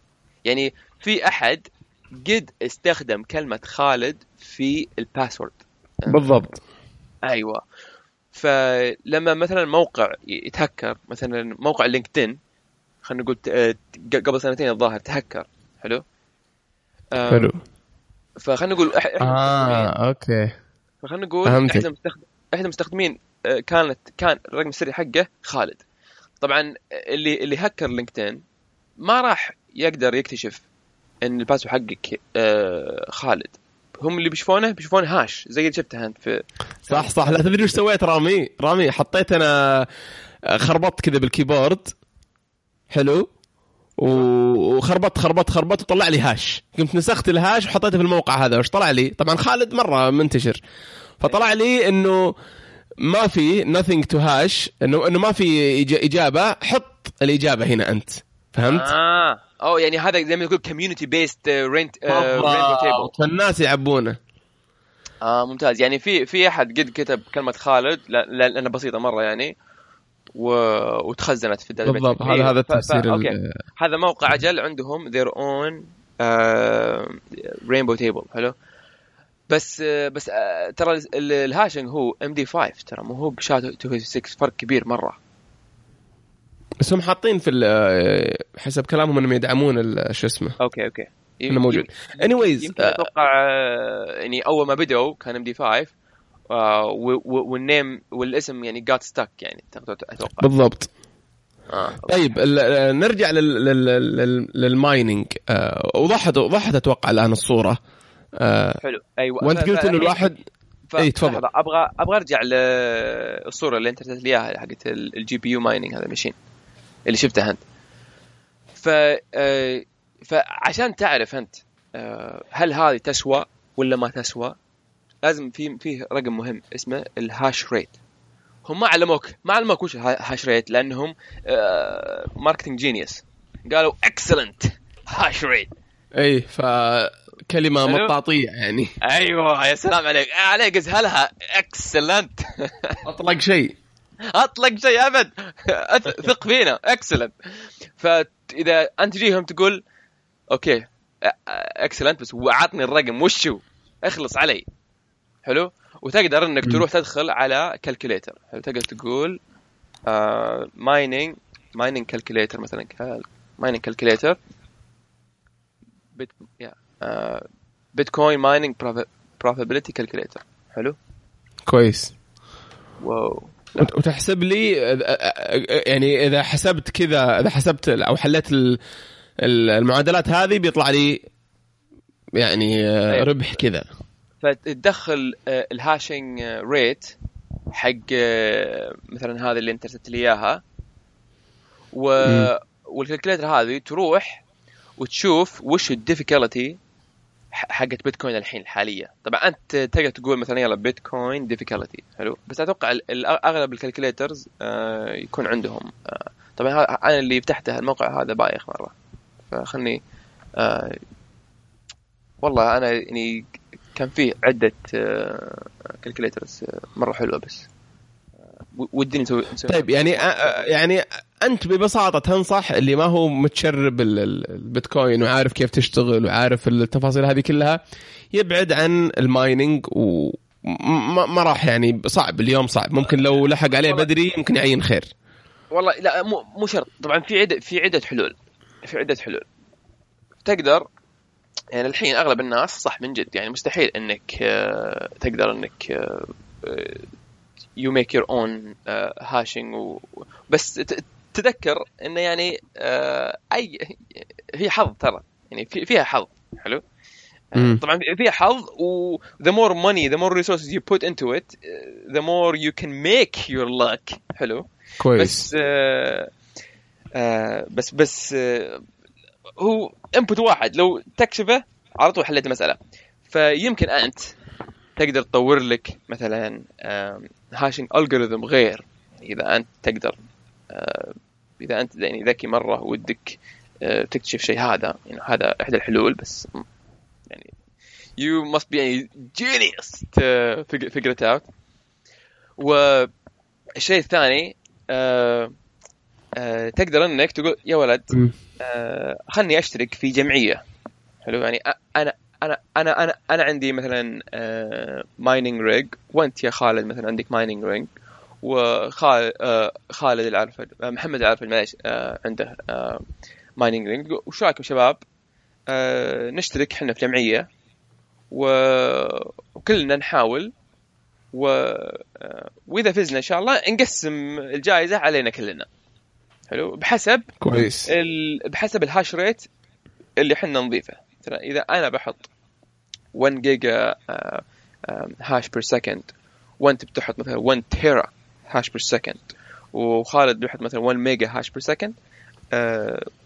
يعني في أحد قد استخدم كلمة خالد في ال password بالضبط. أيوه. فلما مثلا موقع يتهكر مثلا موقع LinkedIn خلينا نقول آه، قبل سنتين الظاهر تهكر. حلو؟ حلو. فخلينا نقول إح- إحنا آه okay. فخلينا نقول احدى المستخدمين آه، كانت كان الرقم السري حقه خالد. طبعا اللي اللي هكر LinkedIn ما راح يقدر يكتشف إن ال password حقك آه، خالد. هم اللي بيشوفونه بيشوفونه hash زي اللي شفته أنت في صح صح. لا تدري وش سويت رامي؟ رامي حطيت أنا خربطت كذا بال keyboard. حلو. وخربطت خربطت خربطت وطلع لي hash. قمت نسخت ال hash وحطيته في الموقع هذا وش طلع لي؟ طبعا خالد مرة منتشر. فطلع لي إنه ما في nothing to hash انه إنه ما في إجابة. حط الإجابة هنا أنت. فهمت؟ آه. أو يعني هذا زي ما تقول community based right فالناس يعبونه. آه ممتاز. يعني في في أحد قد كتب كلمة خالد لا- لا- لأنها بسيطة مرة يعني و... وتخزنت في ال database. بالضبط. إيه، هذا هذا ف- ف- التفسير okay. ال- هذا موقع أجل عندهم their own rainbow table حلو. بس آه، بس آه، ترى ال- ال- ال hashing هو MD5 ترى مو هو ب SHA 256 فرق كبير مرة. بس هم حاطين في ال- حسب كلامهم انهم يدعمون ال- شو اسمه. okay okay. إنه موجود. anyways يمكن آه، أتوقع آه، يعني أول ما بدأوا كان MD5 آه، و- و- وال name والاسم يعني جات stuck يعني أتوقع. بالضبط. آه. طيب نرجع لل- لل- لل- لل mining آه، وضحت وضحت أتوقع الآن الصورة. آه، حلو. أيوه. وأنت قلت إنه فالحين- الواحد إي، تفضل. أبغى أبغى أرجع للصوره اللي أنت ارسلت لي إياها حقت ال GPU mining هذا ال machine اللي شفتها أنت. ف آه، فعشان تعرف أنت آه، هل هذه تسوى ولا ما تسوى لازم في فيه رقم مهم اسمه ال hash rate. هم ما علموك ما علموك وش hash rate لأنهم آه marketing genius قالوا excellent hash rate. أي فكلمة. مطاطيه يعني. أيوه يا سلام عليك. عليك ازهلها excellent أطلق شيء. أطلق شيء أبد. ثق فينا. excellent فإذا أنت تجيهم تقول okay excellent بس عطني الرقم وشو اخلص علي. حلو؟ وتقدر إنك. تروح تدخل على calculator حلو؟ تقدر تقول mining mining calculator مثلا مايننج كالكوليتر بيت بيتكوين مايننج بروبابيلتي كالكوليتر حلو؟ كويس. wow. وتحسب لي يعني إذا حسبت كذا إذا حسبت أو حليت ال- ال- المعادلات هذه بيطلع لي يعني آه، أيوة. ربح كذا فتدخل آه، ال hashing آه، rate حق مثلا هذا اللي أنت ارسلت لي إياها و... مم. وال calculator هذه تروح وتشوف وش ال difficulty حقت بيتكوين الحين الحالية. طبعا أنت تقدر تقول مثلا يلا بيتكوين difficulty حلو؟ بس أتوقع أغلب ال calculators آه، يكون عندهم آه، طبعا أنا اللي فتحته الموقع هذا بايخ مرة. فخلني آه، والله أنا يعني كان فيه عدة calculators مرة حلوة بس. ودي نسوي طيب يعني آه، يعني أنت ببساطة تنصح اللي ما هو متشرب ال- ال- البيتكوين وعارف كيف تشتغل وعارف التفاصيل هذه كلها يبعد عن ال mining و ما ما راح يعني صعب اليوم صعب. ممكن لو لحق عليه بدري يمكن يعين خير. والله لا مو مو شرط. طبعا في عدة في عدة حلول. في عدة حلول. تقدر يعني الحين أغلب الناس صح من جد يعني مستحيل إنك آه، تقدر إنك you make your own hashing بس تذكر إنه يعني آه، اي هي حظ ترى. يعني في فيها حظ. حلو؟ آه، مم. طبعا فيها حظ و the more money the more resources you put into it the more you can make your luck. حلو؟ كويس. بس آه آه بس بس آه هو input واحد. لو تكشفه على طول حليت المسألة. فيمكن أنت تقدر تطور لك مثلا hashing algorithm غير. إذا أنت تقدر آه إذا أنت يعني ذكي مرة ودك آه تكتشف شيء هذا يعني هذا إحدى الحلول بس يعني you must be a genius to figure, figure it out. والشيء الثاني آه تقدر إنك تقول يا ولد خلني أشترك في جمعية. حلو يعني أنا أنا أنا أنا أنا عندي مثلا mining rig وأنت يا خالد مثلا عندك mining rig وخالد آه خالد العرفج آه محمد العرفج معليش آه عنده آه mining rig وش رأيكم شباب؟ آه نشترك إحنا في جمعية. و... وكلنا نحاول. و... آه، وإذا فزنا إن شاء الله نقسم الجائزة علينا كلنا. حلو؟ بحسب كويس. ال... بحسب ال hash rate اللي إحنا نضيفه. ترى إذا أنا بحط 1 giga hash per second وانت بتحط مثلا 1 tera hash per second وخالد بيحط مثلا 1 mega hash per second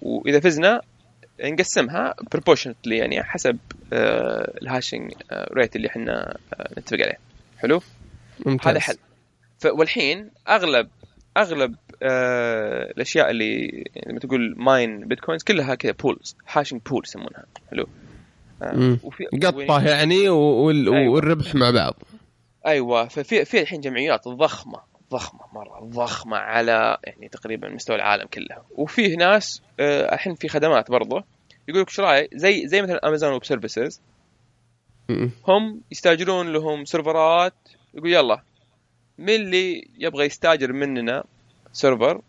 وإذا فزنا نقسمها proportionately يعني حسب آه، ال hashing آه، rate اللي إحنا آه، نتفق عليه. حلو؟ ممتاز. هذا حل. والحين أغلب أغلب آه الأشياء اللي يعني لما تقول mine bitcoins كلها كذا pools hashing pool يسمونها. حلو؟ قطة يعني وال... أيوة. والربح مع بعض. أيوه ففي في الحين جمعيات ضخمة ضخمة مرة ضخمة على يعني تقريبا مستوى العالم كله. وفيه ناس آه الحين في خدمات برضه يقول لك إيش رأيك؟ زي زي مثلا Amazon Web Services. هم يستاجرون لهم سيرفرات. يقول يلا مين اللي يبغى يستاجر مننا سيرفر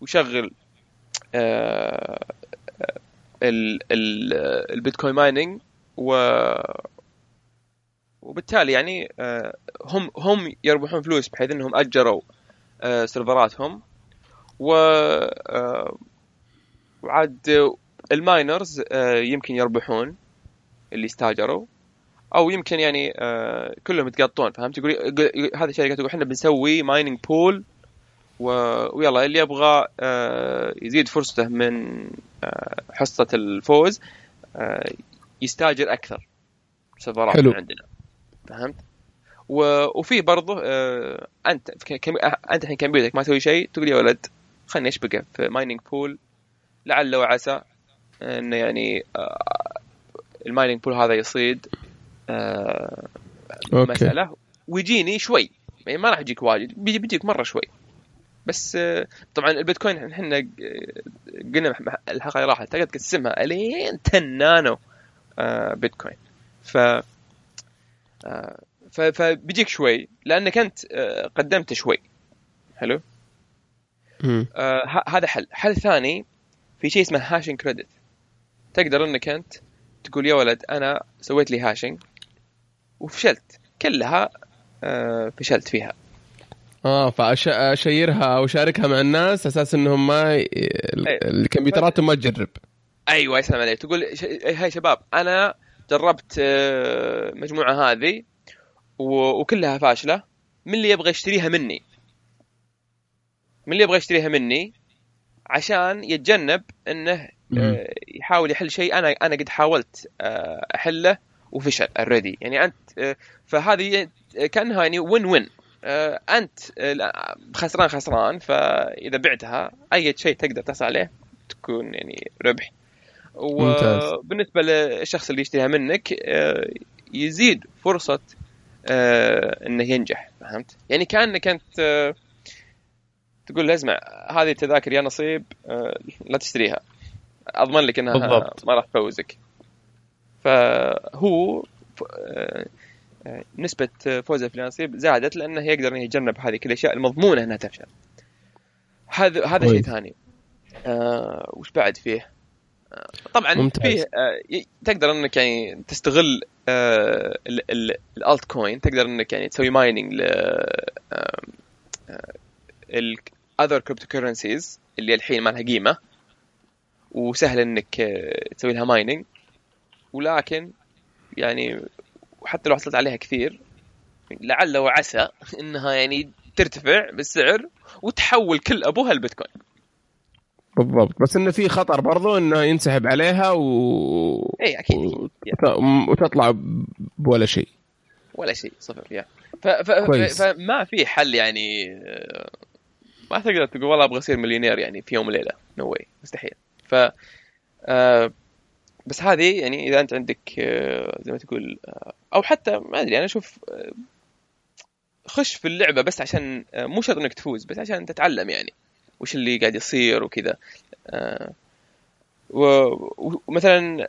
ويشغل آه البيتكوين mining و وبالتالي يعني آه هم هم يربحون فلوس بحيث إنهم أجروا آه سيرفراتهم و آه وعاد ال miners يمكن يربحون اللي استاجروا أو يمكن يعني كلهم يتقطون فهمت يقول هذه الشركة تقول إحنا بنسوي mining pool. ويلا اللي يبغى يزيد فرصته من حصة الفوز آه يستاجر أكثر سيرفرات حلو. عندنا. فهمت؟ و... وفي برضه آه أنت كم... أنت الحين كمبيوترك ما تسوي شيء؟ تقول يا ولد خلني اشبكه في mining pool لعل وعسى انه يعني آه ال mining pool هذا يصيد آه okay. مسألة. ويجيني شوي. يعني ما راح يجيك واجد بيجي بيجيك مرة شوي. بس آه، طبعا البيتكوين إحنا آه، قلنا الحلقة اللي راحت تقدر تقسمها الين 10 نانو آه، بيتكوين. ف فبيجيك شوي لأنك أنت قدمت شوي. حلو. آه، هذا حل. حل ثاني في شيء اسمه hashing credit تقدر إنك أنت تقول يا ولد أنا سويت لي hashing وفشلت. كلها آه، فشلت فيها. آه فاشيرها أو أشاركها مع الناس أساس إنهم ما ي... أي. الكمبيوترات ما تجرب. أيوه يسلم عليك. تقول ش... هاي شباب أنا جربت آه، مجموعة هذه و... وكلها فاشلة. من اللي يبغى يشتريها مني؟ من اللي يبغى يشتريها مني؟ عشان يتجنب إنه. آه، يحاول يحل شيء أنا أنا قد حاولت آه، أحله وفشل اوريدي يعني أنت فهذه كأنها يعني وين وين أنت آه، لا، خسران خسران فإذا بعتها أي شيء تقدر تحصل عليه تكون يعني ربح ممتاز. وبالنسبة للشخص اللي يشتريها منك آه، يزيد فرصة آه، إنه ينجح فهمت؟ يعني كأنك أنت تقول له اسمع هذه التذاكر يا نصيب لا تشتريها أضمن لك إنها بالضبط. ما راح تفوزك فهو نسبة فوزه في النصيب زادت لأنه يقدر إنه يتجنب هذه كل الأشياء المضمونة أنها تفشل. هذا هذا شيء كويس. ثاني. آه وش بعد فيه؟ آه طبعا ممتاز. فيه آه تقدر أنك يعني تستغل آه ال altcoin تقدر أنك يعني تسوي mining ل ال other cryptocurrencies اللي الحين ما لها قيمة وسهل أنك آه، تسوي لها mining ولكن يعني وحتى لو حصلت عليها كثير لعل وعسى إنها يعني ترتفع بالسعر وتحول كل أبوها البيتكوين. بالضبط. بس إنه في خطر برضو إنه ينسحب عليها و... اي أكيد. و... وتطلع بولا شيء. ولا شيء صفر يا ف... ف... كويس. فما في حل يعني آه، ما تقدر تقول والله أبغى أصير مليونير يعني في يوم وليله no way مستحيل. ف آه، بس هذه يعني إذا أنت عندك آه، زي ما تقول آه، أو حتى ما أدري أنا أشوف آه، خش في اللعبة بس عشان مو شرط إنك تفوز بس عشان تتعلم يعني وش اللي قاعد يصير وكذا. ومثلا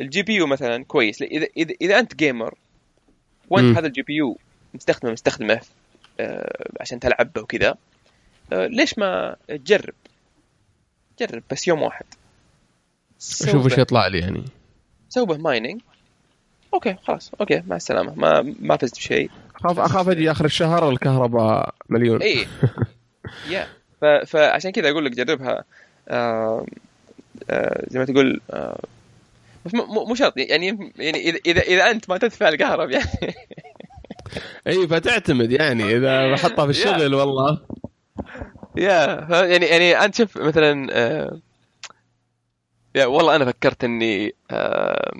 ال GPU مثلا كويس. إذا إذا إذا أنت gamer وأنت. هذا ال GPU مستخدمه مستخدمه عشان تلعب وكذا ليش ما تجرب؟ جرب بس يوم واحد. أشوف وش به- يطلع لي يعني. سوي به mining okay خلاص. okay مع السلامة. ما ما فزت بشيء. أخاف أخاف أجي آخر الشهر الكهرباء مليون. اي يا ف... فعشان كذا أقول لك جربها. آه... آه... زي ما تقول آه... بس مو- شرط. يعني يعني إذا إذا, إذا أنت ما تدفع الكهرب يعني. إي فتعتمد يعني. إذا بحطها في الشغل والله. يا ف- يعني يعني أنت شوف مثلا آه... يا والله أنا فكرت إني آه...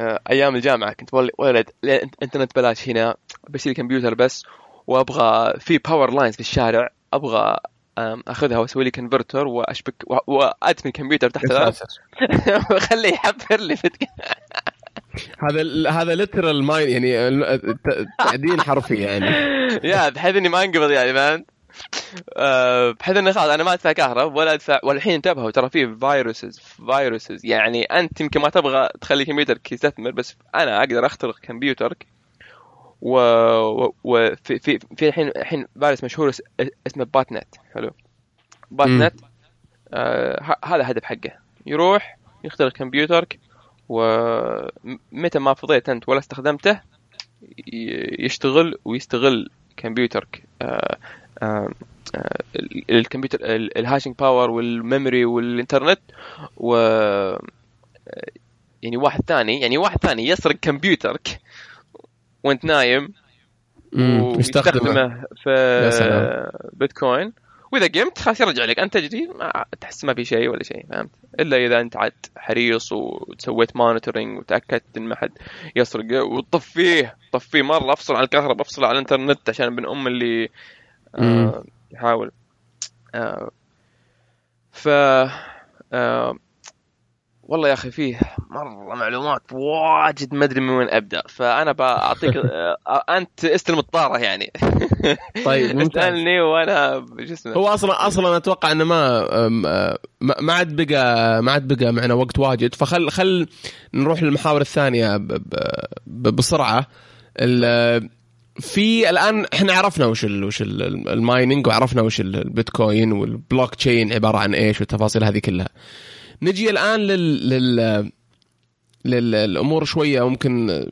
آه... أيام الجامعة كنت ولد انترنت بلاش هنا بشتري كمبيوتر بس وأبغى في power lines في الشارع أبغى أخذها وأسوي لي converter وأشبك و- وادفن كمبيوتر تحت. وأخليه يحفر لي هذا هذا literal mine يعني تعدين حرفي يعني يا بحيث إني ما أنقبض يعني فهمت؟ آه، بحيث إنه خلاص أنا ما أدفع كهرب ولا أدفع والحين انتبهوا ترى في viruses viruses يعني أنت يمكن ما تبغى تخلي كمبيوترك يستثمر بس أنا أقدر أخترق كمبيوترك و... و... وفي في في الحين الحين فيروس مشهور اس- اسمه botnet حلو؟ bot. net آه ه- هذا الهدف حقه. يروح يخترق كمبيوترك ومتى ما فضيت أنت ولا استخدمته يشتغل ويستغل كمبيوترك. آه، الكمبيوتر ال- ال hashing power وال memory والانترنت و آه، يعني واحد ثاني يعني واحد ثاني يسرق كمبيوترك وانت نايم ويستخدمه في. بيتكوين. وإذا قمت خلاص يرجع لك. أنت تجري ما تحس ما في شيء ولا شيء فهمت؟ إلا إذا أنت عاد حريص وسويت مونيتورنج وتأكدت إن ما حد يسرق وتطفيه طفيه مرة أفصل عن الكهرباء أفصل عن الإنترنت عشان ابن أم اللي آه يحاول. آه ف آه والله يا أخي فيه مرة معلومات واجد ما أدري من وين أبدأ. فأنا بعطيك آه، أنت استلم الطاره يعني. طيب ممتاز. اسألني وأنا اسمه. هو أصلا أصلا أتوقع إنه ما ما- عاد بقى ما عاد بقى معنا وقت واجد. فخل خل نروح للمحاور الثانية بسرعة. ال- في الآن إحنا عرفنا وش ال وش ال- ال mining وعرفنا وش ال- البيتكوين والبلوك تشين عبارة عن إيش والتفاصيل هذه كلها. نجي الآن لل, لل للأمور شوية ممكن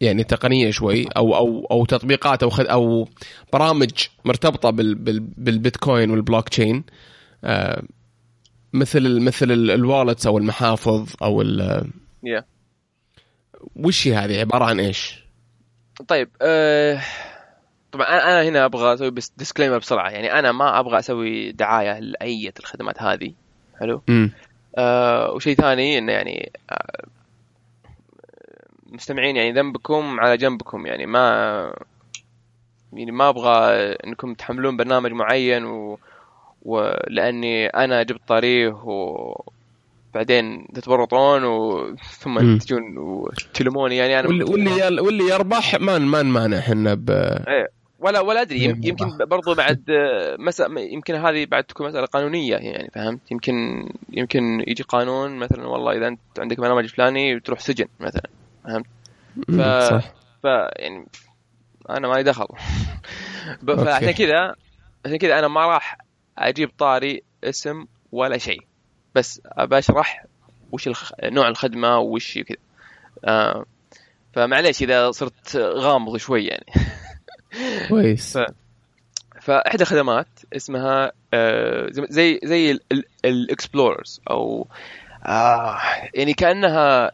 يعني تقنية شوي أو أو أو تطبيقات أو خد أو برامج مرتبطة بال بال بالبيتكوين والبلوك تشين. آه مثل مثل ال- ال wallets أو المحافظ أو ال- يا وش هي هذه؟ عبارة عن إيش؟ طيب أه... طبعا أنا هنا أبغى أسوي بس disclaimer بسرعة. يعني أنا ما أبغى أسوي دعاية لأي الخدمات هذه. حلو؟ أه... وشيء ثاني انه يعني أه... مستمعين يعني ذنبكم على جنبكم. يعني ما يعني ما أبغى إنكم تحملون برنامج معين و... ولاني أنا جبت طريق وبعدين تتورطون. ثم. تجون وتلموني. يعني أنا واللي واللي يربح ما ما نمانع إحنا ب ولا ولا أدري. يم- يعني يمكن برضو بعد مسألة يمكن هذه بعد تكون مسألة قانونية يعني فهمت؟ يمكن يمكن يجي قانون مثلا والله إذا أنت عندك برنامج فلاني تروح سجن مثلا مم، ف- صح. فيعني أنا مالي دخل. فعشان كذا عشان كذا أنا ما راح أجيب طاري اسم ولا شيء. بس أبى أشرح وش الخ... نوع الخدمة وش كذا. آه فمعليش إذا صرت غامض شوي يعني. كويس. ف- فإحدى الخدمات اسمها آه، زي- زي ال explorers أو آه يعني كأنها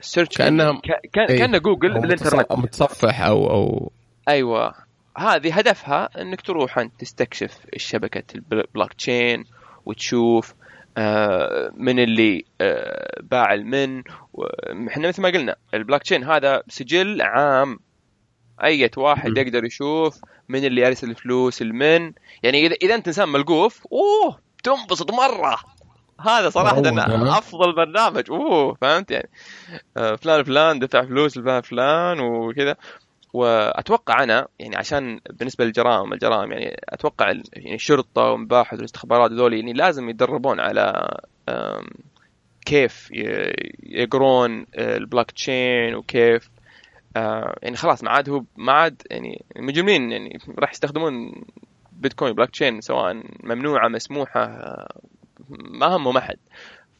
search كأنها- إيه. كأنها جوجل أو الإنترنت. متص- متصفح أو أو أيوه. هذه هدفها إنك تروح أنت تستكشف شبكه البلوك تشين وتشوف من اللي آه، باع المن. إحنا مثل ما قلنا البلوك تشين هذا سجل عام. أي واحد. يقدر يشوف من اللي يرسل الفلوس المن. يعني إذا إذا أنت إنسان ملقوف أوه تنبسط مرة. هذا صراحة ها؟ أفضل برنامج. أوه فهمت يعني؟ آه، فلان فلان دفع فلوس لفلان فلان وكذا. وأتوقع أنا يعني عشان بالنسبة للجرائم الجرائم يعني أتوقع يعني الشرطه والمباحث والاستخبارات هذول يعني لازم يتدربون على كيف يقرون البلوك تشين وكيف يعني خلاص ما عاد هو ما عاد يعني المجرمين يعني راح يستخدمون بيتكوين بلوك تشين سواء ممنوعة مسموحة ما همهم أحد.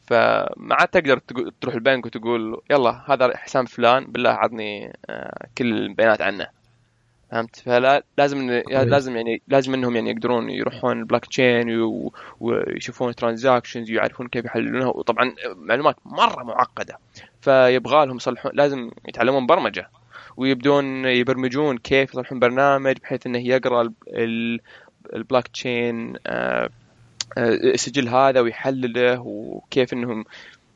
فما عاد تقدر تقول تروح البنك وتقول يلا هذا حساب فلان بالله عطني آه، كل البيانات عنه. فهمت؟ فلا لازم. لازم يعني لازم إنهم يعني يقدرون يروحون البلوك تشين ويشوفون transactions ويعرفون كيف يحللونها. وطبعا معلومات مرة معقدة. فيبغى لهم يصلحون لازم يتعلمون برمجة. ويبدون يبرمجون كيف يصلحون برنامج بحيث إنه يقرأ ال- ال- البلوك تشين السجل هذا ويحلله وكيف إنهم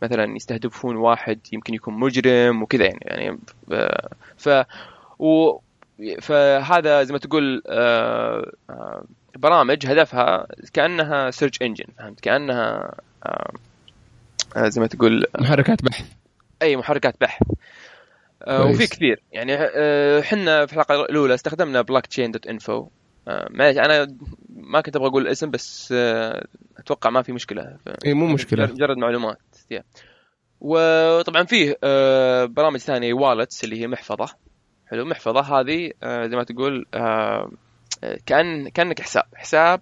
مثلا يستهدفون واحد يمكن يكون مجرم وكذا يعني يعني آه، ف و فهذا زي ما تقول آه، آه، برامج هدفها كأنها search engine فهمت؟ كأنها آه، آه، زي ما تقول محركات بحث. أي محركات بحث. آه،. وفي كثير. يعني آه، إحنا في الحلقة الأولى استخدمنا blockchain dot info معلش أنا ما كنت أبغى أقول الاسم بس آه، أتوقع ما في مشكلة. إي مو مشكلة. مجرد معلومات yeah. وطبعا فيه آه، برامج ثانية wallets اللي هي محفظة. حلو محفظة هذه آه، زي ما تقول آه، آه، كان كأنك حساب. حساب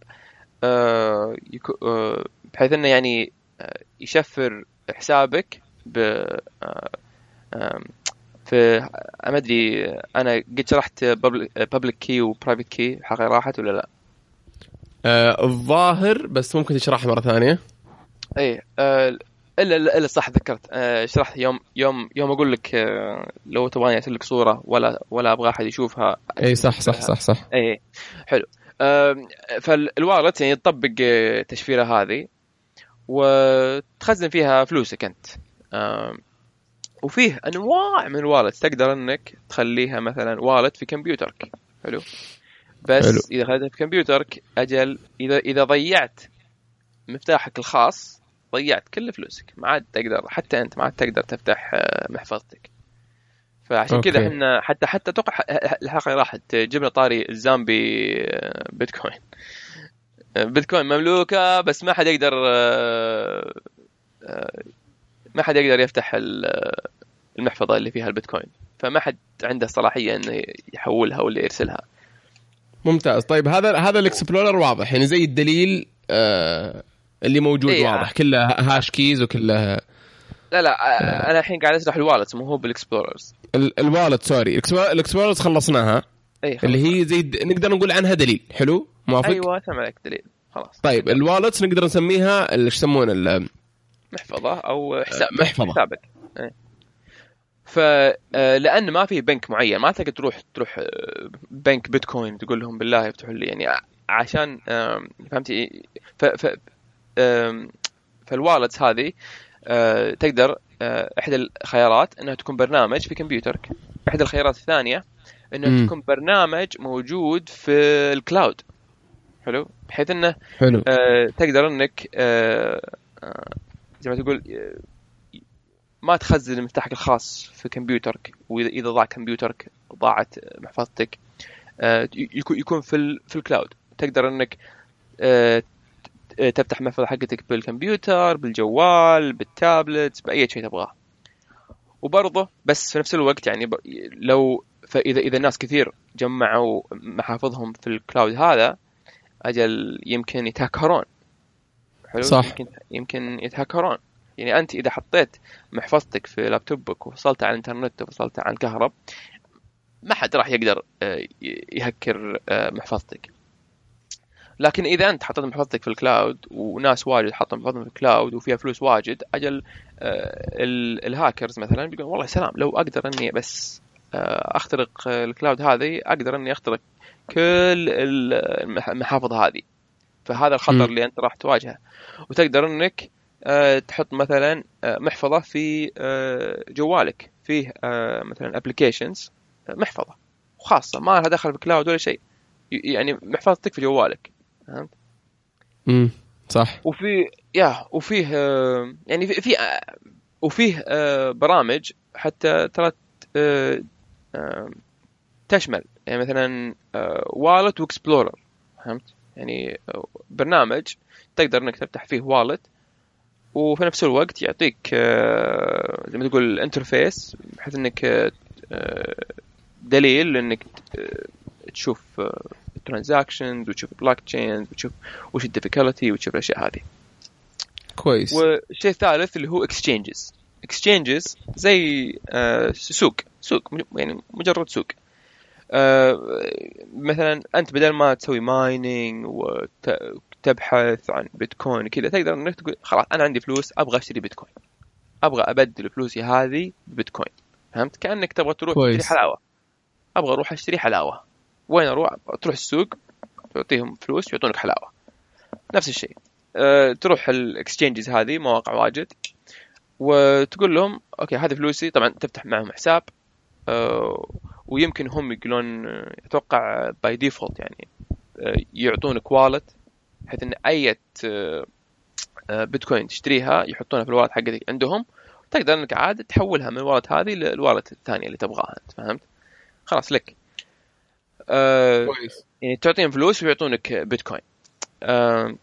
آه، آه، بحيث إنه يعني آه، يشفر حسابك ب آه، آم، في ما أدري أنا قد شرحت بابليك كي وبرايفت كي الحلقة راحت ولا لا؟ آه الظاهر بس ممكن تشرحها مرة ثانية. إيه آه، إلا إلا صح ذكرت. آه، شرحت يوم يوم يوم أقول لك آه، لو تبغاني أرسل لك صورة ولا ولا أبغى أحد يشوفها. اي صح صح صح صح. إيه حلو. آم، فالوالت يعني تطبق آه، التشفيره هذه وتخزن فيها فلوسك أنت. وفيه انواع من الوالت تقدر أنك تخليها مثلا والت في كمبيوترك. حلو؟ بس حلو. إذا خليتها في كمبيوترك أجل إذا إذا ضيعت مفتاحك الخاص ضيعت كل فلوسك. ما عاد تقدر حتى أنت ما عاد تقدر تفتح آه، محفظتك. فعشان كذا. إحنا حتى حتى أتوقع الحلقة راحت جبنا طاري الزامبي آه، بيتكوين. آه، بيتكوين مملوكة بس ما حد يقدر آه، آه، ما حد يقدر يفتح ال- آه، المحفظة اللي فيها البيتكوين. فما حد عنده صلاحية إنه يحولها ولا يرسلها. ممتاز. طيب هذا هذا الإكسبلورر واضح. يعني زي الدليل آه اللي موجود إيه. واضح. كله هاش كيز وكله لا لا آه، أنا الحين قاعد أشرح ال wallet مو هو بال explorers ال- ال wallet sorry ال explorers خلصناها. اي اللي هي زي الد- نقدر نقول عنها دليل. حلو؟ موافق؟ أيوه سمع لك دليل. خلاص. طيب ال wallets نقدر نسميها إيش يسمونه محفظة أو حساب محفظة. حسابك إيه. فلان ما في بنك معين ما تقدر تروح تروح آه، بنك بيتكوين تقول لهم بالله يفتحوا لي يعني عشان فهمتي ف ف فالوالتس هذه آه، تقدر آه، إحدى الخيارات إنها تكون برنامج في كمبيوترك إحدى الخيارات الثانية إنه. تكون برنامج موجود في الكلاود حلو بحيث إنه حلو آه، تقدر إنك آه، آه، زي ما تقول آه، ما تخزن مفتاحك الخاص في كمبيوترك. واذا إذا ضاع كمبيوترك ضاعت محفظتك آه، يكون في في الكلاود. تقدر إنك آه، تفتح المحفظه حقتك بالكمبيوتر بالجوال بالتابلت بأي شيء تبغاه. وبرضه بس في نفس الوقت يعني لو فاذا إذا الناس كثير جمعوا محافظهم في الكلاود هذا أجل يمكن يتهكرون. حلو؟ صح. يمكن يمكن يتهكرون. يعني أنت إذا حطيت محفظتك في لابتوبك وفصلتها على الإنترنت وفصلتها عن الكهرب ما حد راح يقدر آه، يهكر آه، محفظتك. لكن إذا أنت حطيت محفظتك في ال cloud وناس واجد حطوا محفظتهم في الكلاود وفيها فلوس واجد أجل آه، ال- الهاكرز مثلا بيقولون والله سلام لو أقدر إني بس أخترق ال cloud هذه أقدر إني أخترق كل ال- المح- المحافظ هذه. فهذا. الخطر اللي أنت راح تواجهه. وتقدر إنك آه، تحط مثلا آه، محفظة في آه، جوالك. فيه مثلا applications محفظة. خاصة ما لها دخل في cloud ولا شيء. يعني محفظتك في جوالك. فهمت؟ امم صح. وفي يا وفيه يعني في, في وفيه برامج حتى ترى تشمل. يعني مثلا wallet و explorer فهمت؟ يعني برنامج تقدر إنك تفتح فيه wallet وفي نفس الوقت يعطيك آه، زي ما تقول ال interface بحيث إنك آه، آه، دليل إنك تشوف transactions وتشوف blockchains وتشوف وش ال difficulty وتشوف الأشياء هذه. كويس. والشيء الثالث اللي هو exchanges exchanges زي سوق. سوق يعني مجرد سوق. مثلا أنت بدل ما تسوي mining وتبحث عن بيتكوين كذا تقدر إنك تقول خلاص أنا عندي فلوس أبغى أشتري بيتكوين. أبغى أبدل فلوسي هذه ببيتكوين فهمت؟ كأنك تبغى تروح كويس. تشتري حلاوة. أبغى أروح أشتري حلاوة. وين أروح؟ تروح السوق تعطيهم فلوس يعطونك حلاوة. نفس الشيء. أه تروح ال exchanges هذه مواقع واجد وتقول لهم okay هذه فلوسي. طبعا تفتح معهم حساب. أه ويمكن هم يقولون آه، أتوقع by default يعني أه يعطونك wallet بحيث إن أي آه، آه، بيتكوين تشتريها يحطونها في ال wallet حقتك عندهم تقدر إنك عاد تحولها من ال wallet هذه لل wallet الثانية اللي تبغاها أنت فهمت؟ خلاص لك. أه كويس. يعني تعطيهم فلوس ويعطونك بيتكوين. آه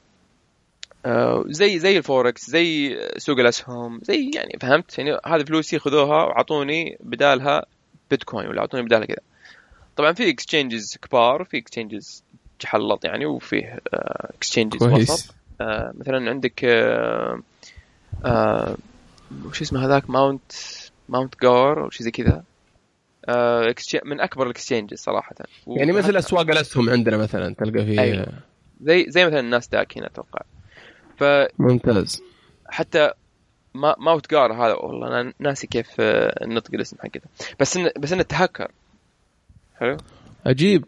آه زي زي الفوركس زي سوق الأسهم زي يعني فهمت؟ يعني هذه فلوسي خذوها وعطوني بدالها بيتكوين ولا أعطوني بدالها كذا. طبعا في exchanges كبار وفي exchanges جحلط يعني وفيه اكسشينجز وسط كويس. آه مثلا عندك آه آه وش اسمه هذاك؟ ماونت ماونت جار أو شيء زي كذا. آه من أكبر الاكسشينجز صراحة. يعني مثل أسواق الأسهم عندنا مثلا تلقى فيه. أيوة. زي زي مثلا الناس داك هنا أتوقع. ممتاز. فحتى ما ماوت جار هذا والله أنا ناسي كيف آه، النطق الاسم حقته. بس إن بس إنه تهكر. حلو؟ عجيب.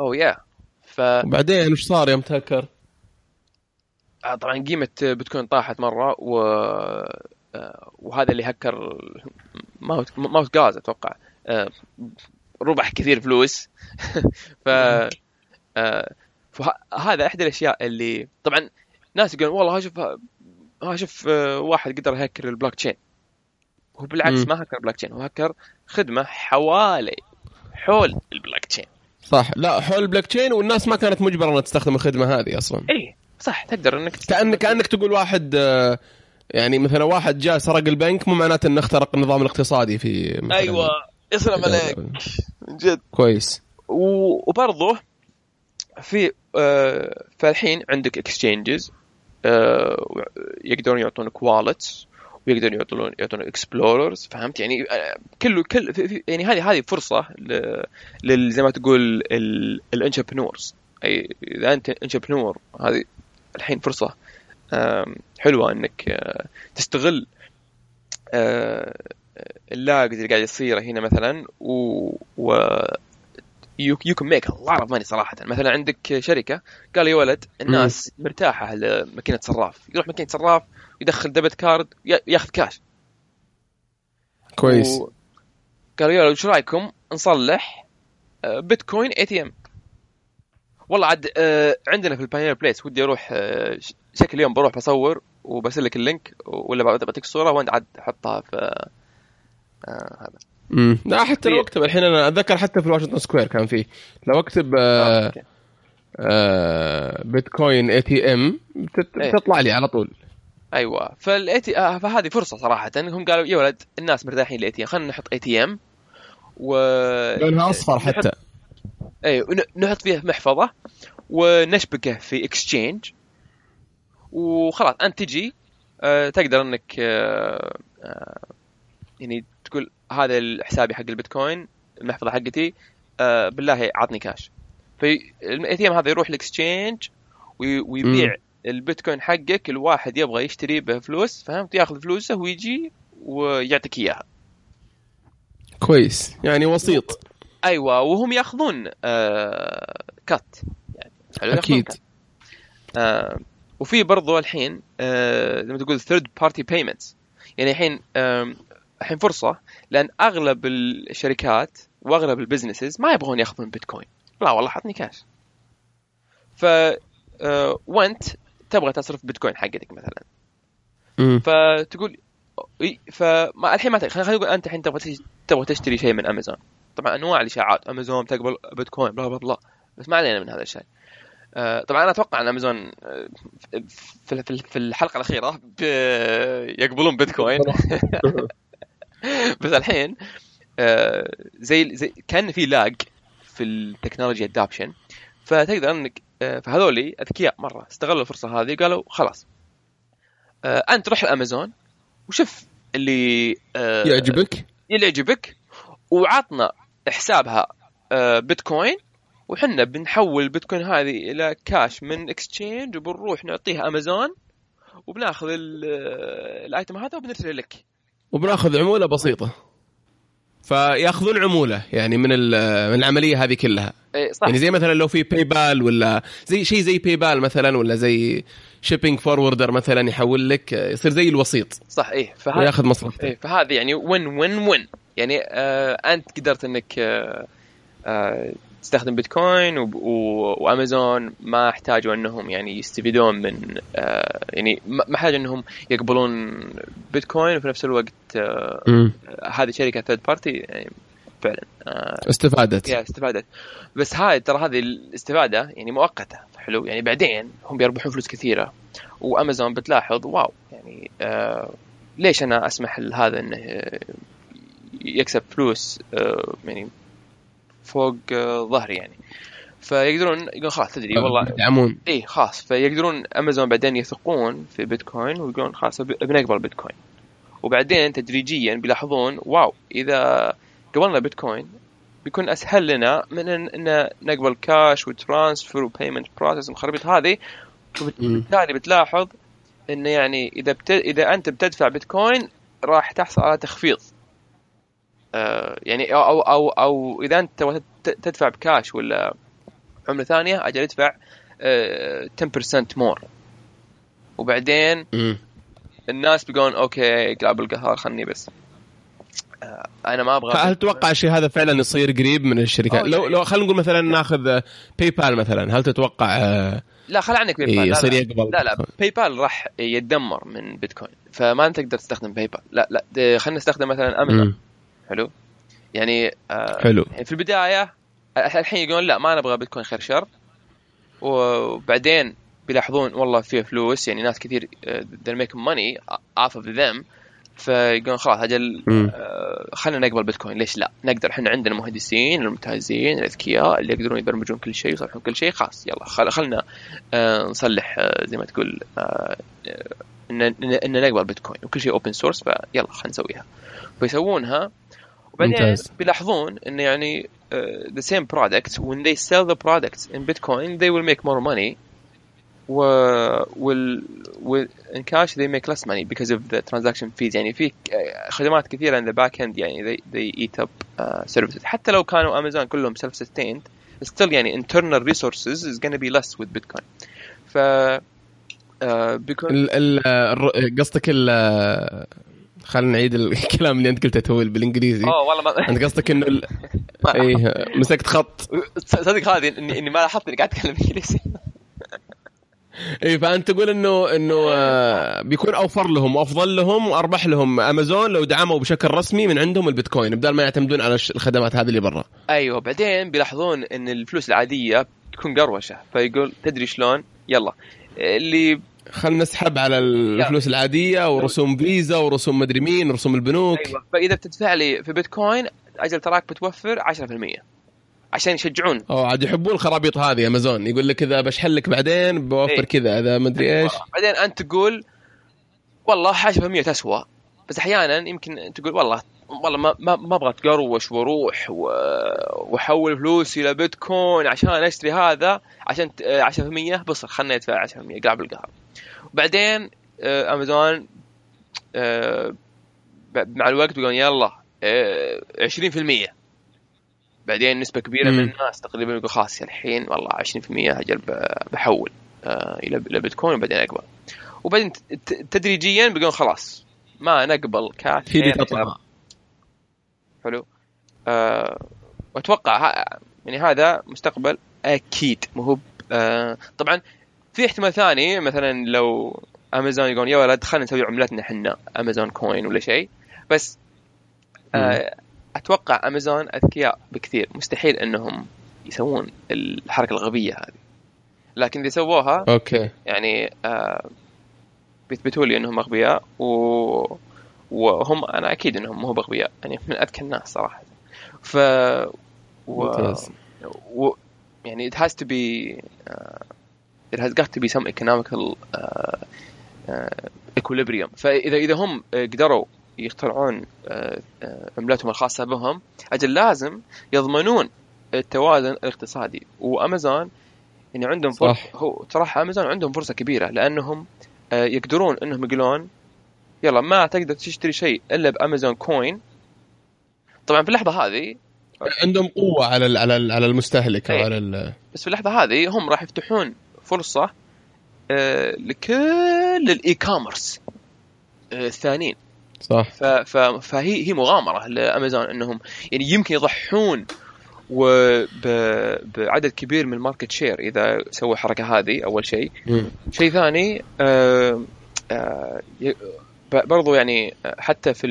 اوه يا ف وبعدين وش صار يوم تهكر؟ آه، طبعا قيمة بيتكوين طاحت مرة و آه، وهذا اللي هكر Mount Mount Gox أتوقع. ربح كثير فلوس. ف فهذا إحدى الأشياء اللي طبعا ناس يقولون والله شوف ها شوف واحد قدر يهكر البلوك تشين هو بالعكس. ما هكر بلوك تشين هو هكر خدمة حوالي حول البلوك تشين صح لا حول البلوك تشين والناس ما كانت مجبرة إنها تستخدم الخدمة هذه أصلا. اي صح تقدر إنك كأن كأنك تقول واحد آه، يعني مثلا واحد جاء سرق البنك مو معناته إنه اخترق النظام الاقتصادي في أيوه يسلم عليك. من جد. كويس. وبرضه في آه فالحين عندك exchanges آه يقدرون يعطونك wallets ويقدرون يعطون يعطونك explorers فهمت؟ يعني آه، كله كل يعني هذه هذه فرصة لل زي ما تقول ال entrepreneurs أي إذا أنت entrepreneur هذه الحين فرصة حلوة إنك آه، تستغل آه، ال lag اللي قاعد يصير هنا مثلا و, و you can make a lot of money صراحة. مثلا عندك شركة قال يا ولد الناس مرتاحة لماكينة صراف. يروح ماكينة صراف يدخل debit card ياخذ كاش كويس. و... قالوا يا ولد وش رأيكم نصلح Bitcoin ATM والله عاد آه، عندنا في ال Pioneer Place ودي أروح آه، شكل اليوم بروح بصور وبرسل لك ال link ولا بعطيك الصورة وأنت عاد تحطها في آه، هذا. امم لا حتى لو أكتب الحين أنا أتذكر حتى في Washington Square كان فيه لو أكتب آه، آه. آه Bitcoin ATM. تطلع لي على طول. أيوه. فال AT آه فهذه فرصة صراحة. هم قالوا يا ولد الناس مرتاحين لل ATM خلينا نحط ATM و لونها أصفر حتى. اي ون- نحط فيه محفظة ونشبكه في exchange وخلاص أنت تجي آه، تقدر إنك آه، يعني تقول هذا حسابي حق البيتكوين المحفظة حقتي آه، بالله عطني كاش فال ATM هذا يروح ال exchange وي- ويبيع البيتكوين حقك الواحد يبغى يشتري به فلوس فهمت؟ ياخذ فلوسه ويجي ويعطيك إياها. كويس. يعني وسيط. أيوه وهم ياخذون آه cut يعني أكيد. cut. آه وفي برضو الحين آه زي ما تقول third party payments يعني الحين آه الحين فرصة لأن أغلب الشركات وأغلب ال businesses ما يبغون ياخذون بيتكوين. لا والله حطني كاش ف آه وأنت تبغى تصرف بيتكوين حقتك مثلا. فتقول فما الحين ما خلينا نقول أنت الحين تبغى تبغى تشتري شيء من امازون طبعا أنواع الإشاعات امازون تقبل بيتكوين بلا بلا بلا بس ما علينا من هذا الشيء. آه، طبعا أنا أتوقع إن امازون آه، في الحلقة الأخيرة يقبلون بيتكوين. بس الحين آه، زي زي كان في لاج في التكنولوجيا ادابشن فتقدر إنك آه، فهذولي أذكياء مرة استغلوا الفرصة هذه قالوا خلاص آه، أنت روح الأمازون وشوف اللي آه، يعجبك. اللي يعجبك وعطنا حسابها آه، بيتكوين وحنا بنحول البيتكوين هذه إلى كاش من exchange وبنروح نعطيها أمازون وبناخذ ال- ال item هذا وبنرسل لك. وبناخذ عمولة بسيطة. فياخذون عمولة يعني من من العملية هذه كلها. إيه، صح. يعني زي مثلا لو في باي بال ولا زي شيء زي باي بال مثلا ولا زي shipping forwarder مثلا يحول لك يصير زي الوسيط. صح إيه فهذا وياخذ مصرفته إيه فهذه يعني وين وين وين يعني آه أنت قدرت إنك آه آه تستخدم بيتكوين وب- و- وأمازون ما احتاجوا أنهم يعني يستفيدون من آه يعني ما احتاج أنهم يقبلون بيتكوين وفي نفس الوقت آه. هذه شركة third party يعني فعلا آه استفادت يا استفادت بس هاي ترى هذه الاستفادة يعني مؤقتة حلو يعني بعدين هم بيربحون فلوس كثيرة وأمازون بتلاحظ wow يعني آه ليش أنا أسمح لهذا إنه آه، يكسب فلوس آه يعني فوق آه ظهري يعني. فيقدرون يقولون خلاص تدري والله يدعمون. اي خلاص. فيقدرون أمازون بعدين يثقون في بيتكوين ويقولون خلاص بنقبل بيتكوين. وبعدين تدريجيا بيلاحظون wow إذا قبلنا بيتكوين بيكون أسهل لنا من ان نقبل cash و transfer و payment process ومخربط هذه. وبالتالي بتلاحظ إنه يعني إذا بت... إذا أنت بتدفع بيتكوين راح تحصل على تخفيض. يعني أو أو أو, أو إذا أنت تدفع بكاش ولا عملة ثانية أجل أدفع آه، 10% more وبعدين. الناس بيقولون okay قلاب القهار خلني بس. آه، أنا ما أبغى هل تتوقع الشيء هذا فعلا يصير قريب من الشركات؟ لو لو خلينا نقول مثلا ناخذ باي بال مثلا هل تتوقع آه، لا خل عنك باي بال يصير. يقبل لا لا. باي بال راح يتدمر من بيتكوين. فما تقدر تستخدم باي بال لا. لا خلينا نستخدم مثلا امازون. حلو؟ يعني آه حلو. يعني في البداية الحين يقولون لا ما نبغى بيتكوين خير شر. وبعدين بيلاحظون والله فيه فلوس يعني ناس كثير آه، they're making money off of them. فيقولون خلاص أجل. آه، خلينا نقبل بيتكوين. ليش لا؟ نقدر إحنا عندنا مهندسين الممتازين الأذكياء اللي يقدرون يبرمجون كل شيء ويصلحون كل شيء خلاص يلا خل خلنا آه، نصلح آه، زي ما تقول ان ان نقبل بيتكوين. وكل شيء open source فيلا خلينا نسويها. فيسوونها وبعدين ممتاز. بيلاحظون انه يعني uh, the same products when they sell the products in Bitcoin they will make more money و will, will in cash they make less money because of the transaction fees يعني في آه، خدمات كثيرة in the back end يعني they, they eat up uh, services حتى لو كانوا امازون كلهم self sustained still يعني internal resources is going to be less with Bitcoin ف uh, because ال- ال- قصدك ال خلينا نعيد الكلام اللي انت قلته تو بالإنجليزي. آه والله ما انت قصدك إنه ال... إيه مسكت خط. صدق هذه اني إني ما لاحظت إني قاعد أتكلم إنجليزي. اي فأنت تقول انه إنه آه، بيكون أوفر لهم وافضل لهم واربح لهم. أمازون لو دعموا بشكل رسمي من عندهم البيتكوين بدل ما يعتمدون على الخدمات هذه اللي برا. أيوه بعدين بيلاحظون إن الفلوس العادية تكون قروشة فيقول تدري شلون؟ يلا. اللي خلينا نسحب على الفلوس العادية ورسوم فيزا ورسوم مدري مين ورسوم البنوك. أيوه. فإذا بتدفع لي في بيتكوين أجل تراك بتوفر 10% عشان يشجعون. أو عاد يحبون الخرابيط هذه أمازون. يقول لك إذا بشحن لك بعدين بوفر إيه. كذا إذا مدري إيش. بعدين أنت تقول والله 10% تسوى. بس أحيانا يمكن تقول والله والله ما ما, ما أبغى أتقروش وأروح وأحول فلوسي إلى بيتكوين عشان أشتري هذا عشان ت- آه، 10% بص خلنا ادفع 10% قلاب القهر. وبعدين آه، أمازون آه، مع الوقت بيقولون يلا آه، 20% بعدين نسبة كبيرة مم. من الناس تقريبا يقول خلاص الحين والله 20% أجل بحول إلى إلى بيتكوين وبعدين أقبل. وبعدين تدريجيا بيقولون خلاص ما نقبل كاش بتطلع حلو. أه وأتوقع يعني هذا مستقبل أكيد. مو هو أه طبعا في احتمال ثاني مثلا لو امازون يقولون يا ولد خلينا نسوي عملتنا إحنا امازون كوين ولا شيء. بس أه أتوقع امازون أذكياء بكثير. مستحيل إنهم يسوون الحركة الغبية هذه. لكن إذا سووها أوكي. يعني آه بيثبتوا لي إنهم أغبياء و... وهم أنا أكيد إنهم مو بأغبياء يعني من أذكى الناس صراحة ف و... ممتاز. و... يعني it has to be uh, it has got to be some economical uh, uh, equilibrium فإذا إذا هم قدروا يخترعون عملتهم الخاصة بهم أجل لازم يضمنون التوازن الاقتصادي وأمازون يعني عندهم صح. هو صراحة أمازون عندهم فرصة كبيرة لأنهم يقدرون إنهم يقولون يلا ما تقدر تشتري شيء إلا بأمازون coin طبعا في اللحظة هذه عندهم قوة على ال- على ال- على المستهلك أو إيه. على ال- بس في اللحظة هذه هم راح يفتحون فرصة آه، لكل ال e-commerce آه، الثانيين صح ف- ف- فهي هي مغامرة لأمازون إنهم يعني يمكن يضحون وبعدد كبير من ال market share إذا سووا الحركة هذه أول شيء. شيء ثاني آه آه برضو يعني حتى في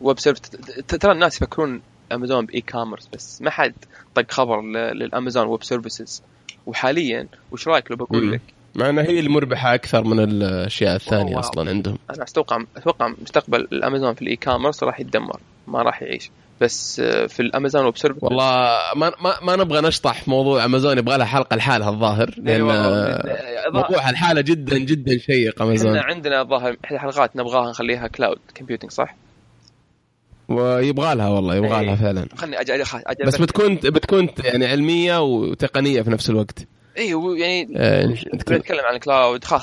ال web service ترى الناس يفكرون امازون ب e-commerce بس ما حد طق خبر للأمازون web services وحاليا وش رأيك لو بقول. لك مع إنها هي المربحة أكثر من الأشياء الثانية wow. أصلا عندهم أنا أتوقع أتوقع مستقبل الأمازون في ال e-commerce راح يتدمر ما راح يعيش بس آه، في الأمازون ويب سيرفيس والله ما ما, ما نبغى نشطح موضوع أمازون يبغى لها حلقة لحالها الظاهر لأن موضوع الحالة جدا جدا شيق إحنا امازون عندنا ظاهر الحلقات نبغاها نخليها cloud computing صح؟ ويبغى لها والله يبغى لها إيه. فعلا. خلني أجي بس بتكون بتكون يعني علمية وتقنية في نفس الوقت. اي يعني آه، نتكلم. عن ال cloud خلاص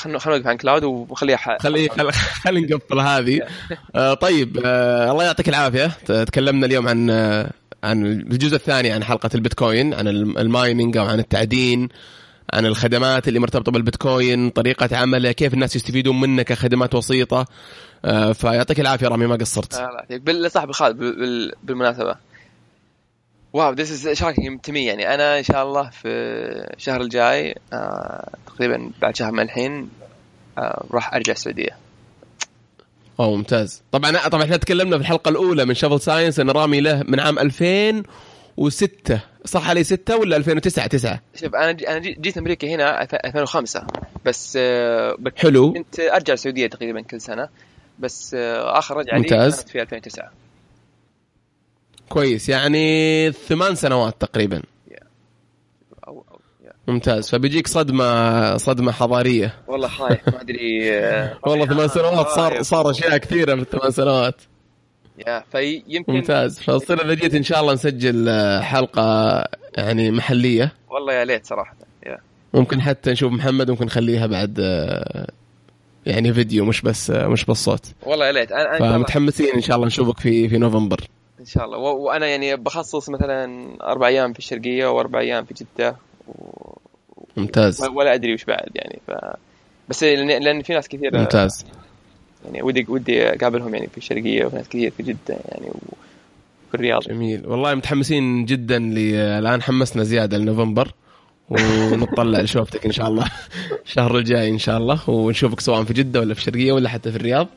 خلينا نوقف عن ال cloud ونخليها ح... خلي خل- خلينا نقفل هذه. آه، طيب آه، الله يعطيك العافية. تكلمنا اليوم عن آه، عن الجزء الثاني عن حلقة البيتكوين عن ال mining أو عن التعدين عن الخدمات اللي مرتبطة بالبيتكوين طريقة عمله كيف الناس يستفيدون منه كخدمات وسيطة. آه، فيعطيك العافية رامي ما قصرت. الله يعطيك. صاحبي خالد بال- بال- بالمناسبة. wow this is shocking to me يعني أنا إن شاء الله في الشهر الجاي آه تقريبا بعد شهر من الحين آه راح أرجع السعودية. أوه ممتاز. طبعا طبعا إحنا تكلمنا في الحلقة الأولى من شفل ساينس إن رامي له من عام 2006 صح علي 6 ولا 2009 9 شوف أنا جي- أنا جي- جيت أمريكا هنا ألف- 2005 بس آه حلو. كنت أرجع السعودية تقريبا كل سنة. بس آه آخر رجعة لي ممتاز. كانت في 2009 كويس. يعني ثمان سنوات تقريبا. أو أو يا. ممتاز. فبيجيك صدمة صدمة حضارية. والله خايف ما أدري. والله ثمان سنوات صار. صار أشياء كثيرة في الثمان سنوات. يا فيمكن ممتاز. فصير إذا جيت إن شاء الله نسجل آه، حلقة يعني محلية. والله يا ليت صراحة. يا ممكن حتى نشوف محمد ممكن نخليها بعد آه، يعني فيديو مش بس آه، مش بالصوت. والله يا ليت. أنا فمتحمسين إن شاء الله نشوفك في في نوفمبر. إن شاء الله. و- وأنا يعني بخصص مثلا أربع أيام في الشرقية وأربع أيام في جدة و... ممتاز. ولا أدري وش بعد يعني. ف بس لأن, في ناس كثير ممتاز. يعني ودي ودي أقابلهم يعني في الشرقية وفي ناس كثير في جدة يعني وفي الرياض. جميل. والله متحمسين جدا ل- الآن حمسنا زيادة لنوفمبر ونطلع لشوفتك إن شاء الله. الشهر الجاي إن شاء الله. ونشوفك سواء في جدة ولا في الشرقية ولا حتى في الرياض.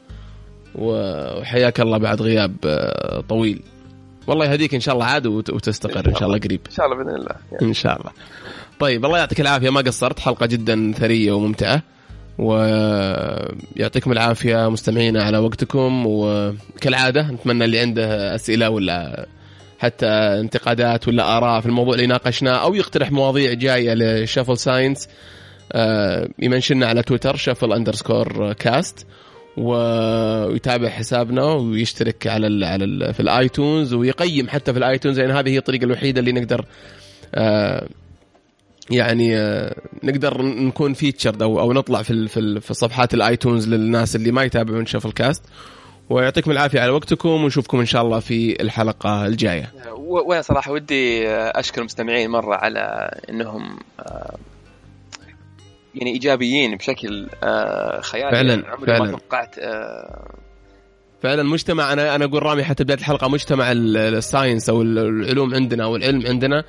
وحياك الله بعد غياب آه، طويل. والله يهديك إن شاء الله عاد وت- وتستقر إن شاء الله قريب. إن شاء الله بإذن الله. يعني. إن شاء الله. طيب الله يعطيك العافية. ما قصرت. حلقة جدا ثرية وممتعة. ويعطيكم العافية مستمعينا على وقتكم. وكالعادة نتمنى اللي عنده أسئلة ولا حتى انتقادات ولا آراء في الموضوع اللي ناقشناه أو يقترح مواضيع جاية ل shuffle science آه، ي mention نا على تويتر shuffle underscore cast. ويتابع حسابنا ويشترك على ال على ال في ال iTunes ويقيم حتى في ال iTunes. لأن هذه هي الطريقة الوحيدة اللي نقدر آه، يعني آه، نقدر نكون featured أو أو نطلع في في في صفحات ال iTunes للناس اللي ما يتابعون shuffle cast ويعطيكم العافية على وقتكم ونشوفكم إن شاء الله في الحلقة الجاية. وأنا صراحة ودي أشكر المستمعين مرة على إنهم آه، يعني إيجابيين بشكل آه، خيالي فعلاً، يعني عمري فعلاً. ما توقعت آه، فعلا مجتمع أنا أنا أقول رامي حتى بداية الحلقة مجتمع ال- ال science أو ال- العلوم عندنا أو العلم عندنا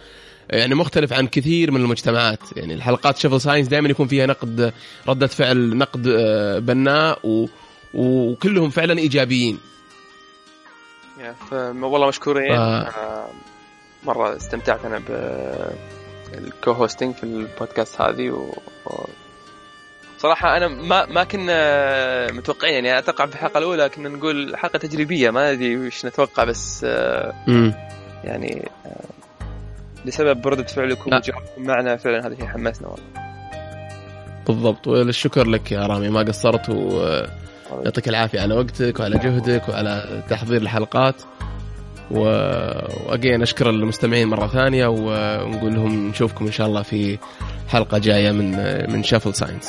يعني مختلف عن كثير من المجتمعات يعني الحلقات shuffle science دائما يكون فيها نقد ردة فعل نقد آه، بناء و وكلهم فعلا إيجابيين ف- والله مشكورين. آه، مرة استمتعت أنا بالكو هوستنج في البودكاست هذه و... و... صراحة أنا ما ما كنا متوقعين يعني أتوقع في الحلقة الأولى كنا نقول حلقة تجريبية ما أدري وش نتوقع بس آه، يعني آه، بسبب ردة فعلكم. وجوابكم معنا فعلا هذا الشيء حمسنا والله. بالضبط. والشكر لك يا رامي ما قصرت ويعطيك العافية على وقتك وعلى جهدك وعلى تحضير الحلقات. و... واجين أشكر المستمعين مرة ثانية ونقول لهم نشوفكم إن شاء الله في حلقة جاية من من شافل ساينس